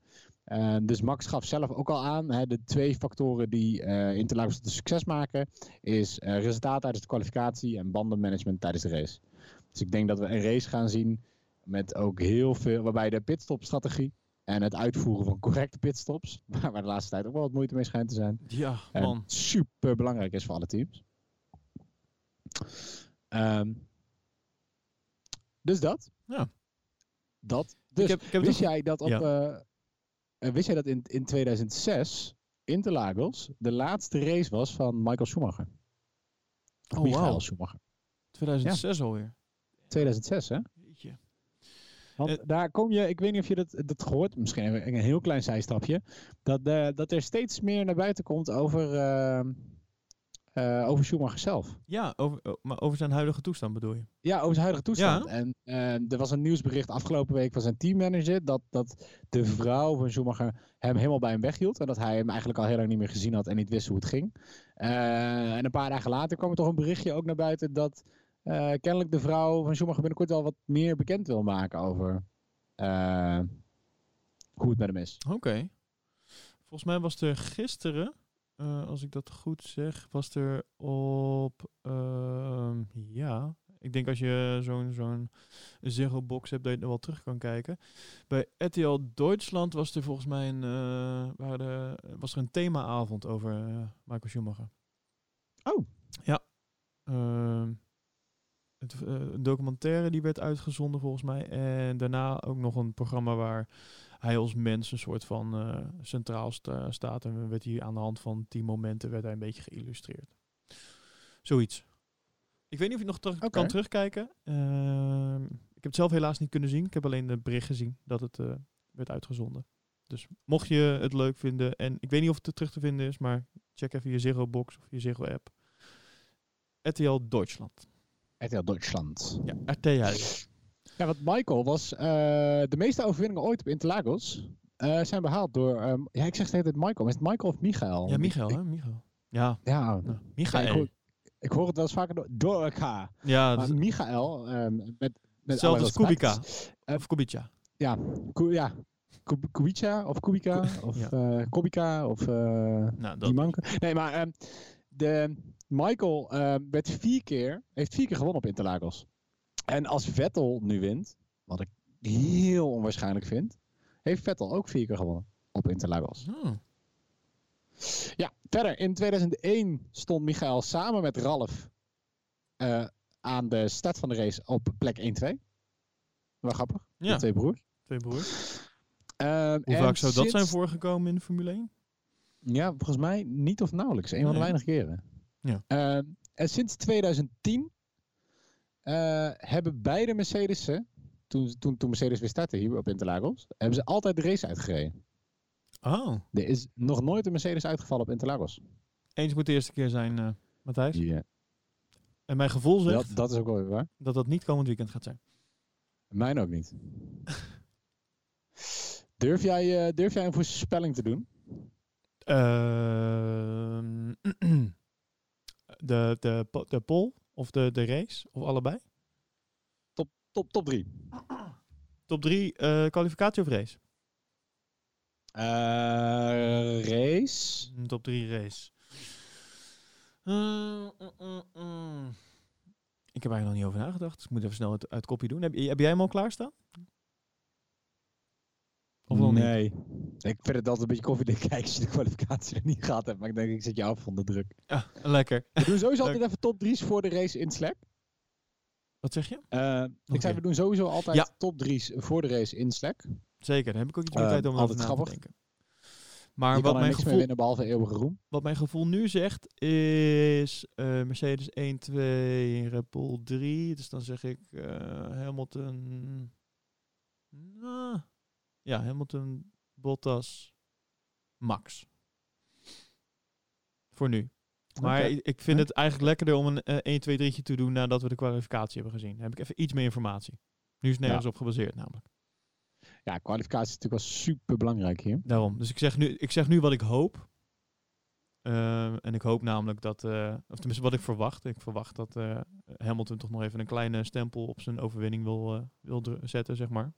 Speaker 2: Ehm, dus Max gaf zelf ook al aan, hè, de twee factoren die eh Interlagos tot succes maken, is eh, resultaat tijdens de kwalificatie en bandenmanagement tijdens de race. Dus ik denk dat we een race gaan zien met ook heel veel, waarbij de pitstopstrategie en het uitvoeren van correcte pitstops, waar waar de laatste tijd ook wel wat moeite mee schijnt te zijn,
Speaker 1: Ja,
Speaker 2: en
Speaker 1: man.
Speaker 2: super belangrijk is voor alle teams. Ehm, dus dat.
Speaker 1: Ja.
Speaker 2: Dat. Dus
Speaker 1: ik heb, ik heb
Speaker 2: wist jij dat op.
Speaker 1: Ja.
Speaker 2: eh, eh, wist jij dat in, in 2006 Interlagos de laatste race was van Michael Schumacher? Of
Speaker 1: Oh,
Speaker 2: Michael. Schumacher.
Speaker 1: 2006 alweer.
Speaker 2: 2006, hè?
Speaker 1: Jeetje.
Speaker 2: Want
Speaker 1: Eh,
Speaker 2: daar kom je, ik weet niet of je dat, dat gehoord, misschien even een heel klein zijstapje, dat, eh, dat er steeds meer naar buiten komt over, eh, over Schumacher zelf.
Speaker 1: Ja, over, oh, maar over zijn huidige toestand bedoel je?
Speaker 2: Ja, over zijn huidige toestand.
Speaker 1: Ja.
Speaker 2: En eh, er was een nieuwsbericht afgelopen week van zijn teammanager dat, dat de vrouw van Schumacher hem helemaal bij hem weghield. En dat hij hem eigenlijk al heel lang niet meer gezien had en niet wist hoe het ging. Eh, en een paar dagen later kwam er toch een berichtje ook naar buiten dat kennelijk de vrouw van Schumacher binnenkort wel wat meer bekend wil maken over hoe het met hem is.
Speaker 1: Oké. Volgens mij was er gisteren, eh, als ik dat goed zeg, was er op, ehm, ja, ik denk als je zo'n zo'n Zero box hebt dat je er wel terug kan kijken. Bij RTL Duitsland was er volgens mij een, eh, waren er, was er een themaavond over eh, Michael Schumacher.
Speaker 2: Oh.
Speaker 1: Ja. Ehm, het, eh, een documentaire die werd uitgezonden volgens mij. En daarna ook nog een programma waar hij als mens een soort van eh, centraal sta- staat. En werd hij aan de hand van tien momenten werd hij een beetje geïllustreerd. Zoiets. Ik weet niet of je nog kan terugkijken. Ehm, ik heb het zelf helaas niet kunnen zien. Ik heb alleen de bericht gezien dat het eh, werd uitgezonden. Dus mocht je het leuk vinden, en ik weet niet of het er terug te vinden is, maar check even je Zero Box of je Zero app. RTL Duitsland.
Speaker 2: RTL Duitsland.
Speaker 1: Ja, RTL.
Speaker 2: Ja, want Michael was eh, de meeste overwinningen ooit op Interlagos eh, zijn behaald door, ehm, ja ik zeg tijd Michael, is het Michael of Michael?
Speaker 1: Ja, Michael, hè? Michael. Ja,
Speaker 2: Ja, Ja,
Speaker 1: Michael.
Speaker 2: ik, hoor, ik hoor het wel eens vaker door, door elkaar.
Speaker 1: Ja,
Speaker 2: Maar Michael, ehm, met, met
Speaker 1: hetzelfde als Kubica.
Speaker 2: eh,
Speaker 1: Of Kubica.
Speaker 2: Ja, Ku- ja. Kub- Kubica of Kubica of
Speaker 1: ja.
Speaker 2: Kubica of
Speaker 1: Nou,
Speaker 2: die manke. Nee, maar ehm, de, Michael werd vier keer, heeft vier keer gewonnen op Interlagos. En als Vettel nu wint, wat ik heel onwaarschijnlijk vind, heeft Vettel ook vier keer gewonnen op Interlagos.
Speaker 1: Oh.
Speaker 2: Ja, verder. In 2001 stond Michael samen met Ralf eh, aan de start van de race op plek 1-2. Wel grappig.
Speaker 1: Ja,
Speaker 2: De twee broers.
Speaker 1: twee broers.
Speaker 2: Ehm,
Speaker 1: Hoe vaak zou dat zijn voorgekomen in de Formule 1?
Speaker 2: Ja, volgens mij niet of nauwelijks. Een van de weinige keren.
Speaker 1: Ja.
Speaker 2: Ehm, en sinds 2010 eh, hebben beide Mercedes'en, toen, toen, toen Mercedes weer startte hier op Interlagos, hebben ze altijd de race uitgereden.
Speaker 1: Oh.
Speaker 2: Er is nog nooit een Mercedes uitgevallen op Interlagos.
Speaker 1: Eens moet de eerste keer zijn, eh Matthijs.
Speaker 2: Ja.
Speaker 1: En mijn gevoel zegt
Speaker 2: Dat, dat is ook wel weer waar.
Speaker 1: dat dat niet komend weekend gaat zijn.
Speaker 2: Mijn ook niet. Durf jij, eh, durf jij een voorspelling te doen?
Speaker 1: Ehm, de, de, po- de pole of de, de race, of allebei?
Speaker 2: Top, top, top 3.
Speaker 1: Top 3 kwalificatie of race?
Speaker 2: Eh, race.
Speaker 1: Mm, Top 3 race. Eh, mm, mm, mm. Ik heb eigenlijk nog niet over nagedacht. Dus ik moet even snel het uit kopie doen. Heb, heb jij hem al klaarstaan? Of nog niet?
Speaker 2: nee. Ik vind het altijd een beetje koffiedik kijken als je de kwalificatie er niet gehad hebt. Maar ik denk, ik zet je af van de druk.
Speaker 1: Ja, lekker.
Speaker 2: We doen sowieso altijd even top 3's voor de race in Slack.
Speaker 1: Wat zeg je? Oké.
Speaker 2: Ik zei, we doen sowieso altijd
Speaker 1: Ja.
Speaker 2: top 3's voor de race in Slack.
Speaker 1: Zeker, daar heb ik ook iets meer
Speaker 2: Eh,
Speaker 1: tijd om over na te denken. Maar
Speaker 2: je
Speaker 1: wat mijn,
Speaker 2: niks
Speaker 1: gevoel,
Speaker 2: winnen behalve eeuwige roem.
Speaker 1: wat mijn gevoel nu zegt is eh, Mercedes 1, 2, Red Bull 3. Dus dan zeg ik Hamilton. Nou, ja, Hamilton, Bottas, Max. Voor nu. Maar ik, vind het eigenlijk lekkerder om een eh 1, 2, 3 te doen nadat we de kwalificatie hebben gezien. Dan heb ik even iets meer informatie. Nu is het nergens op gebaseerd namelijk.
Speaker 2: Ja, kwalificatie is natuurlijk wel super belangrijk hier.
Speaker 1: Daarom. Dus ik zeg nu, ik zeg nu wat ik hoop. Ehm, en ik hoop namelijk dat, eh, of tenminste wat ik verwacht. Ik verwacht dat eh, Hamilton toch nog even een kleine stempel op zijn overwinning wil, eh, wil zetten, zeg maar.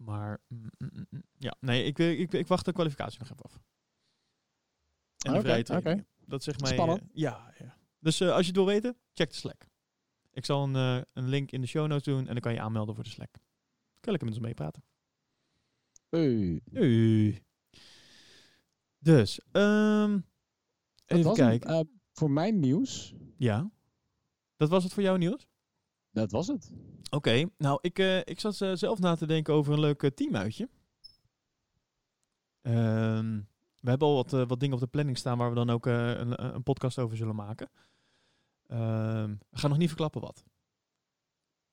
Speaker 1: Maar, mm, mm, mm, ja, nee, ik, eh, ik, ik wacht de kwalificatie nog even af. En de vrije trainingen. Dat zegt mij...
Speaker 2: Spannend.
Speaker 1: eh, ja, ja. Dus eh, als je het wil weten, check de Slack. Ik zal een, een link in de show notes doen en dan kan je aanmelden voor de Slack. Kan je lekker met ons meepraten.
Speaker 2: Hey.
Speaker 1: Hey. Dus,
Speaker 2: Dat
Speaker 1: even kijken.
Speaker 2: Voor mijn nieuws,
Speaker 1: Ja. Dat was het voor jouw nieuws?
Speaker 2: Dat was het.
Speaker 1: Oké, nou, ik, eh, ik zat eh, zelf na te denken over een leuk eh, teamuitje. Ehm, we hebben al wat, wat dingen op de planning staan waar we dan ook een, een podcast over zullen maken. Ehm, we gaan nog niet verklappen wat.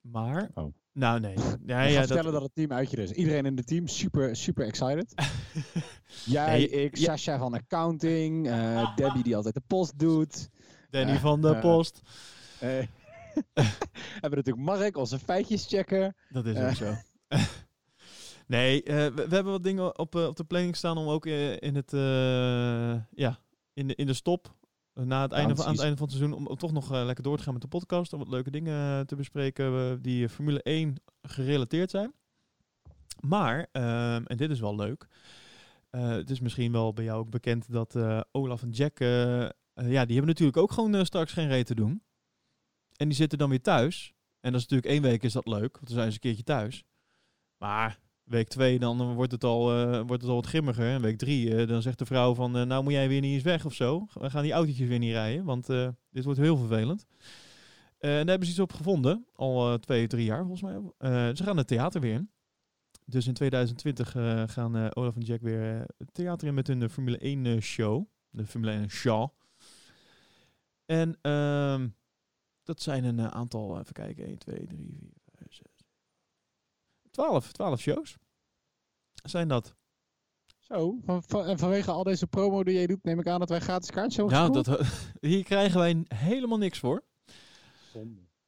Speaker 1: Maar,
Speaker 2: Oh.
Speaker 1: nou nee. Ja,
Speaker 2: Ja, ga
Speaker 1: dat,
Speaker 2: vertellen dat het team uitje is. Iedereen in het team super, super excited. Jij,
Speaker 1: Nee,
Speaker 2: ik,
Speaker 1: ja.
Speaker 2: Sasha van accounting, Debbie die altijd de post doet.
Speaker 1: Danny van de Post.
Speaker 2: hebben natuurlijk Mark, onze feitjeschecker.
Speaker 1: Dat is
Speaker 2: Eh.
Speaker 1: ook zo. nee, eh, we, we hebben wat dingen op, eh, op de planning staan om ook eh, in het eh, ja, in de, in de stop. eh, Na het einde, van, aan het einde van het seizoen, om, toch nog eh, lekker door te gaan met de podcast. Om wat leuke dingen eh, te bespreken eh, die eh, Formule 1 gerelateerd zijn. Maar, ehm, en dit is wel leuk. eh, het is misschien wel bij jou ook bekend dat eh, Olaf en Jack, eh, eh, ja, die hebben natuurlijk ook gewoon eh, straks geen reet te doen. En die zitten dan weer thuis. En dat is natuurlijk één week is dat leuk, want dan zijn ze een keertje thuis. Maar week twee, dan eh, wordt het al, eh, wordt het al wat grimmiger. En week drie, eh, dan zegt de vrouw van, nou moet jij weer niet eens weg of zo. We gaan die autootjes weer niet rijden, want dit wordt heel vervelend. En daar hebben ze iets op gevonden, al twee, drie jaar volgens mij. Ze gaan het theater weer in. Dus in 2020 eh, gaan Olaf en Jack weer het theater in met hun Formule 1 eh, show. De Formule 1 show. En ehm, dat zijn een eh, aantal, even kijken, 1, 2, 3, 4, 5, 6, 12, 12 shows. Zijn dat?
Speaker 2: Zo, van, van- en vanwege al deze promo die jij doet, neem ik aan dat wij gratis kaartjes hebben
Speaker 1: Nou, dat, hier krijgen wij helemaal niks voor.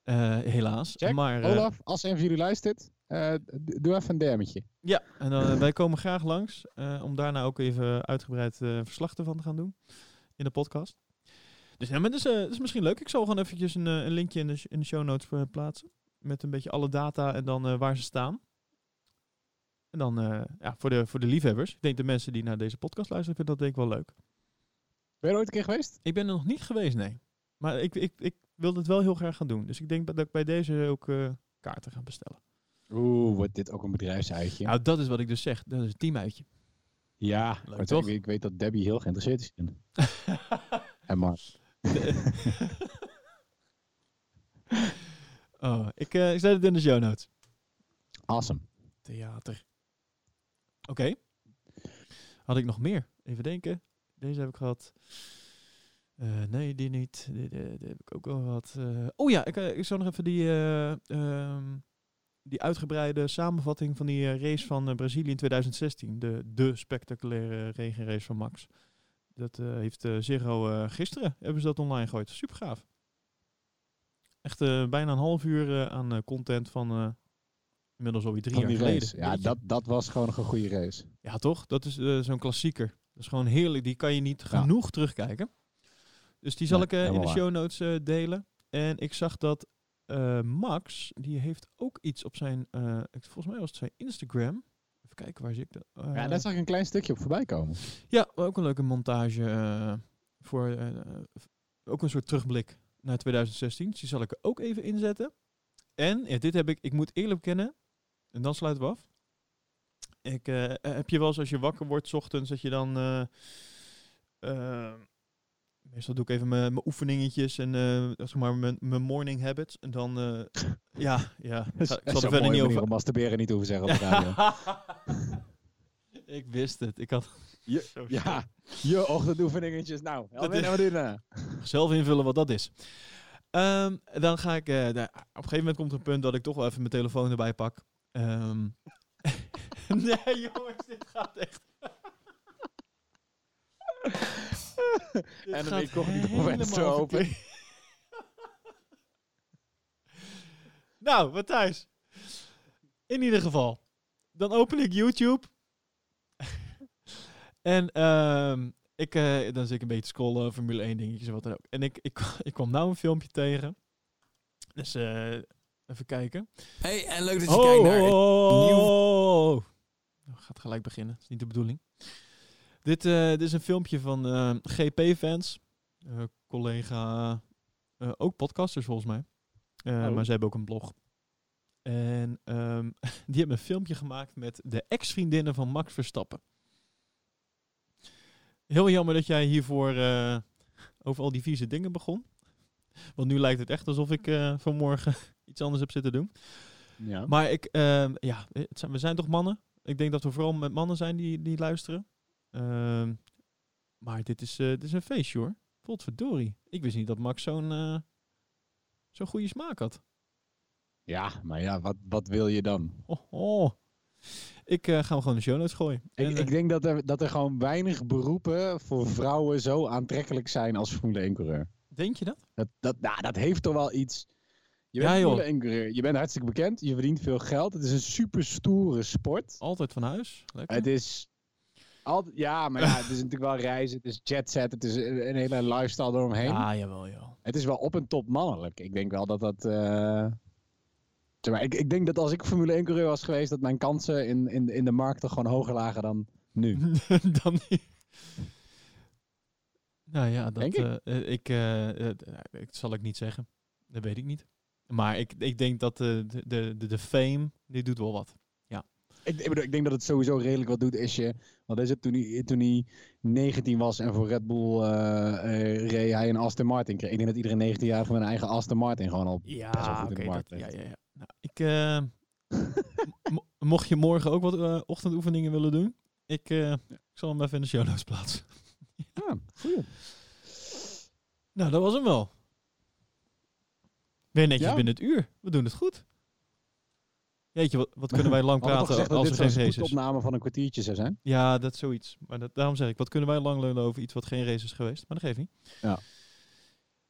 Speaker 1: Eh, helaas.
Speaker 2: Jack,
Speaker 1: maar, eh,
Speaker 2: Olaf, als een van jullie luistert, eh, d- doe even een dermetje.
Speaker 1: Ja, en dan, eh, wij komen graag langs eh, om daarna ook even uitgebreid eh, verslag ervan te gaan doen in de podcast. Dus ja, maar dat is, eh, dat is misschien leuk. Ik zal gewoon eventjes een, eh, een linkje in de, in de show notes eh, plaatsen. Met een beetje alle data en dan waar ze staan. En dan ja, voor, de, voor de liefhebbers. Ik denk de mensen die naar deze podcast luisteren, vinden dat denk ik wel leuk.
Speaker 2: Ben je er ooit een keer geweest?
Speaker 1: Ik ben er nog niet geweest, nee. Maar ik, ik, ik wil het wel heel graag gaan doen. Dus ik denk dat ik bij deze ook kaarten ga bestellen.
Speaker 2: Oeh, wordt dit ook een bedrijfsuitje?
Speaker 1: Nou, dat is wat ik dus zeg. Dat is een teamuitje.
Speaker 2: ja,
Speaker 1: leuk
Speaker 2: maar
Speaker 1: toch?
Speaker 2: Ik, ik weet dat Debbie heel geïnteresseerd is in. En Mark.
Speaker 1: oh, ik, eh, ik zet het in de show notes.
Speaker 2: Awesome.
Speaker 1: Theater. Oké. Had ik nog meer? Even denken. Deze heb ik gehad. Eh, nee, die niet. Die, die- die heb ik ook al gehad. Eh, oh ja, ik, ik zou nog even die, eh, ehm, die uitgebreide samenvatting van die race van Brazilië in 2016. De, de spectaculaire regenrace van Max. Dat eh, heeft eh Zero eh, gisteren hebben ze dat online gegooid. Super gaaf. Echt bijna een half uur aan content van inmiddels alweer drie jaar geleden.
Speaker 2: race. Ja, dat, dat was gewoon een goede race.
Speaker 1: Ja, toch? Dat is zo'n klassieker. Dat is gewoon heerlijk. Die kan je niet
Speaker 2: Ja.
Speaker 1: genoeg terugkijken. Dus die zal ik in de show notes delen. En ik zag dat Max, die heeft ook iets op zijn, ik- volgens mij was het zijn Instagram. Even kijken, waar zie ik dat? Eh,
Speaker 2: ja, daar zag ik een klein stukje op voorbij komen.
Speaker 1: ja, ook een leuke montage eh, voor eh, ook een soort terugblik naar 2016. Dus die zal ik er ook even inzetten. En ja, dit heb ik, ik moet eerlijk bekennen, en dan sluiten we af. Ik, eh, heb je wel eens als je wakker wordt 's ochtends dat je dan eh, eh, meestal doe ik even mijn oefeningetjes en eh, zeg maar mijn morning habits en dan eh, ja ja ik zal- er verder niet over
Speaker 2: om masturberen niet hoeven zeggen op de radio.
Speaker 1: ik wist het. Ik had
Speaker 2: Je- ja, je ochtendoefeningetjes. Nou, help me nou doen. eh.
Speaker 1: zelf invullen wat dat is. Ehm, dan ga ik. op een gegeven moment komt er een punt dat ik toch wel even mijn telefoon erbij pak. Ehm, nee, jongens, dit gaat echt.
Speaker 2: En dan
Speaker 1: gaat
Speaker 2: incognito venster
Speaker 1: helemaal
Speaker 2: open.
Speaker 1: verkeerd. nou, Matthijs. In ieder geval. Dan open ik YouTube. en ehm, ik, eh, dan zit ik een beetje te scrollen, Formule 1 dingetjes en wat dan ook. En ik, ik, ik kwam nou een filmpje tegen. Dus eh, even kijken.
Speaker 5: Hey, en leuk dat je
Speaker 1: Oh,
Speaker 5: kijkt naar...
Speaker 1: oh,
Speaker 5: nieuw-
Speaker 1: oh, oh. Gaat gelijk beginnen. Dat is niet de bedoeling. Dit, eh, dit is een filmpje van eh, GP-fans. Eh, collega, ook podcasters volgens mij.
Speaker 2: Oh.
Speaker 1: Maar ze hebben ook een blog. En ehm, die hebben een filmpje gemaakt met de ex-vriendinnen van Max Verstappen. Heel jammer dat jij hiervoor over al die vieze dingen begon. Want nu lijkt het echt alsof ik vanmorgen iets anders heb zitten doen.
Speaker 2: Ja.
Speaker 1: Maar ik, ehm, ja, zijn, we zijn toch mannen? Ik denk dat we vooral met mannen zijn die, die luisteren. Ehm, maar dit is, eh, dit is een feestje hoor. Potverdorie. Ik wist niet dat Max zo'n eh, zo'n goede smaak had.
Speaker 2: ja, maar ja, wat, wat wil je dan?
Speaker 1: Oh, oh. Ik eh, ga hem gewoon de show notes gooien.
Speaker 2: Ik,
Speaker 1: En,
Speaker 2: ik denk dat er, dat er gewoon weinig beroepen voor vrouwen zo aantrekkelijk zijn als Formule 1 coureur.
Speaker 1: denk je dat?
Speaker 2: Dat, dat, nou, dat heeft toch wel iets. Je
Speaker 1: Ja,
Speaker 2: bent
Speaker 1: joh.
Speaker 2: Formule 1 coureur. Je bent hartstikke bekend. Je verdient veel geld. Het is een super stoere sport.
Speaker 1: Altijd van huis. Lekker.
Speaker 2: Het is. Altijd, ja, maar ja, het is natuurlijk wel reizen. Het is jet set. Het is een, hele lifestyle eromheen.
Speaker 1: Ja, jawel, joh.
Speaker 2: Het is wel op en top mannelijk. Ik denk wel dat dat. zeg maar, ik, ik denk dat als ik Formule 1 coureur was geweest, dat mijn kansen in, in, in de markt toch gewoon hoger lagen dan nu.
Speaker 1: Dan niet. Nou ja, dat
Speaker 2: Denk ik.
Speaker 1: eh, eh, ik, zal ik niet zeggen. Dat weet ik niet. Maar ik, ik denk dat de, de, de, de fame, die doet wel wat.
Speaker 2: Ik, ik, bedoel, ik denk dat het sowieso redelijk wat doet als je. Want is het toen hij, toen hij 19 was en voor Red Bull eh eh, reed hij een Aston Martin kreeg. Ik denk dat iedere 19-jarige met een eigen Aston Martin gewoon al
Speaker 1: Ja,
Speaker 2: best wel goed in
Speaker 1: oké,
Speaker 2: de markt
Speaker 1: dat- ja, ja, ja. Nou, ik, eh, mo- mocht je morgen ook wat ochtendoefeningen willen doen, ik, eh, ik zal hem even in de show notes plaatsen.
Speaker 2: Ja, goeie.
Speaker 1: Nou, dat was hem wel. Weer netjes
Speaker 2: Ja?
Speaker 1: binnen het uur. We doen het goed. Jeetje, wat, wat kunnen wij lang praten
Speaker 2: gezegd dat
Speaker 1: als er geen race is?
Speaker 2: opname van een kwartiertje zou zijn?
Speaker 1: Ja, dat is zoiets. Maar dat, daarom zeg ik, wat kunnen wij lang lullen over iets wat geen race is geweest? Maar dat geeft niet.
Speaker 2: Ja.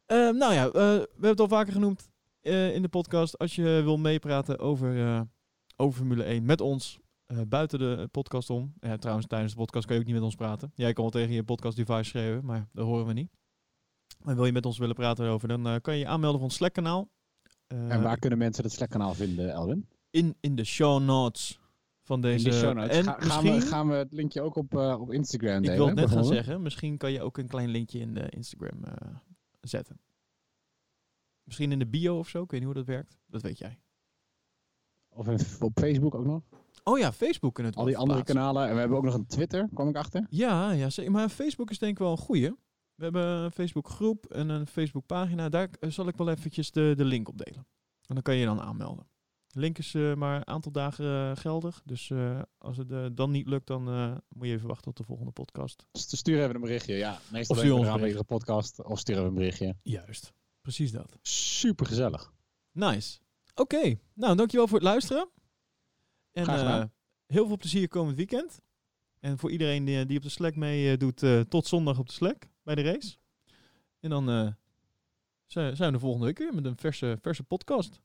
Speaker 1: Ehm, nou ja, eh, we hebben het al vaker genoemd eh, in de podcast. Als je wil meepraten over, eh, over Formule 1 met ons, buiten de podcast om. Ja, trouwens, tijdens de podcast kan je ook niet met ons praten. Jij kan wel tegen je podcast device schreeuwen, maar dat horen we niet. Maar wil je met ons willen praten erover, dan kan je je aanmelden voor ons Slack-kanaal. Eh,
Speaker 2: en waar kunnen mensen het Slack-kanaal vinden, Elwin?
Speaker 1: In, in de show notes van deze.
Speaker 2: In de show notes.
Speaker 1: En
Speaker 2: Ga- gaan,
Speaker 1: misschien,
Speaker 2: we, gaan we het linkje ook op, eh, op Instagram
Speaker 1: ik
Speaker 2: delen?
Speaker 1: wil het net gaan zeggen, misschien kan je ook een klein linkje in de Instagram eh, zetten. Misschien in de bio of zo, ik weet niet hoe dat werkt. Dat weet jij.
Speaker 2: Of in- op Facebook ook nog?
Speaker 1: Oh ja, Facebook kunnen het
Speaker 2: Al die andere kanalen. En we hebben ook nog een Twitter, kwam ik achter.
Speaker 1: Ja, ja, maar Facebook is denk ik wel een goeie. We hebben een Facebook groep en een Facebook pagina. Daar eh, zal ik wel eventjes de, de link op delen. En dan kan je je dan aanmelden. Link is eh, maar een aantal dagen eh, geldig. Dus eh, als het dan niet lukt, dan eh, moet je even wachten tot de volgende podcast.
Speaker 2: Dus stuur even een berichtje. Ja, meestal
Speaker 1: Of stuur een
Speaker 2: iedere podcast. Of stuur even een berichtje.
Speaker 1: Juist. Precies dat.
Speaker 2: Super gezellig.
Speaker 1: Nice. Oké. Nou, dankjewel voor het luisteren. En
Speaker 2: Graag gedaan.
Speaker 1: eh, heel veel plezier komend weekend. En voor iedereen die, die op de Slack mee eh, doet, eh, tot zondag op de Slack bij de race. En dan eh, zijn zijn we de volgende week weer met een verse, verse podcast.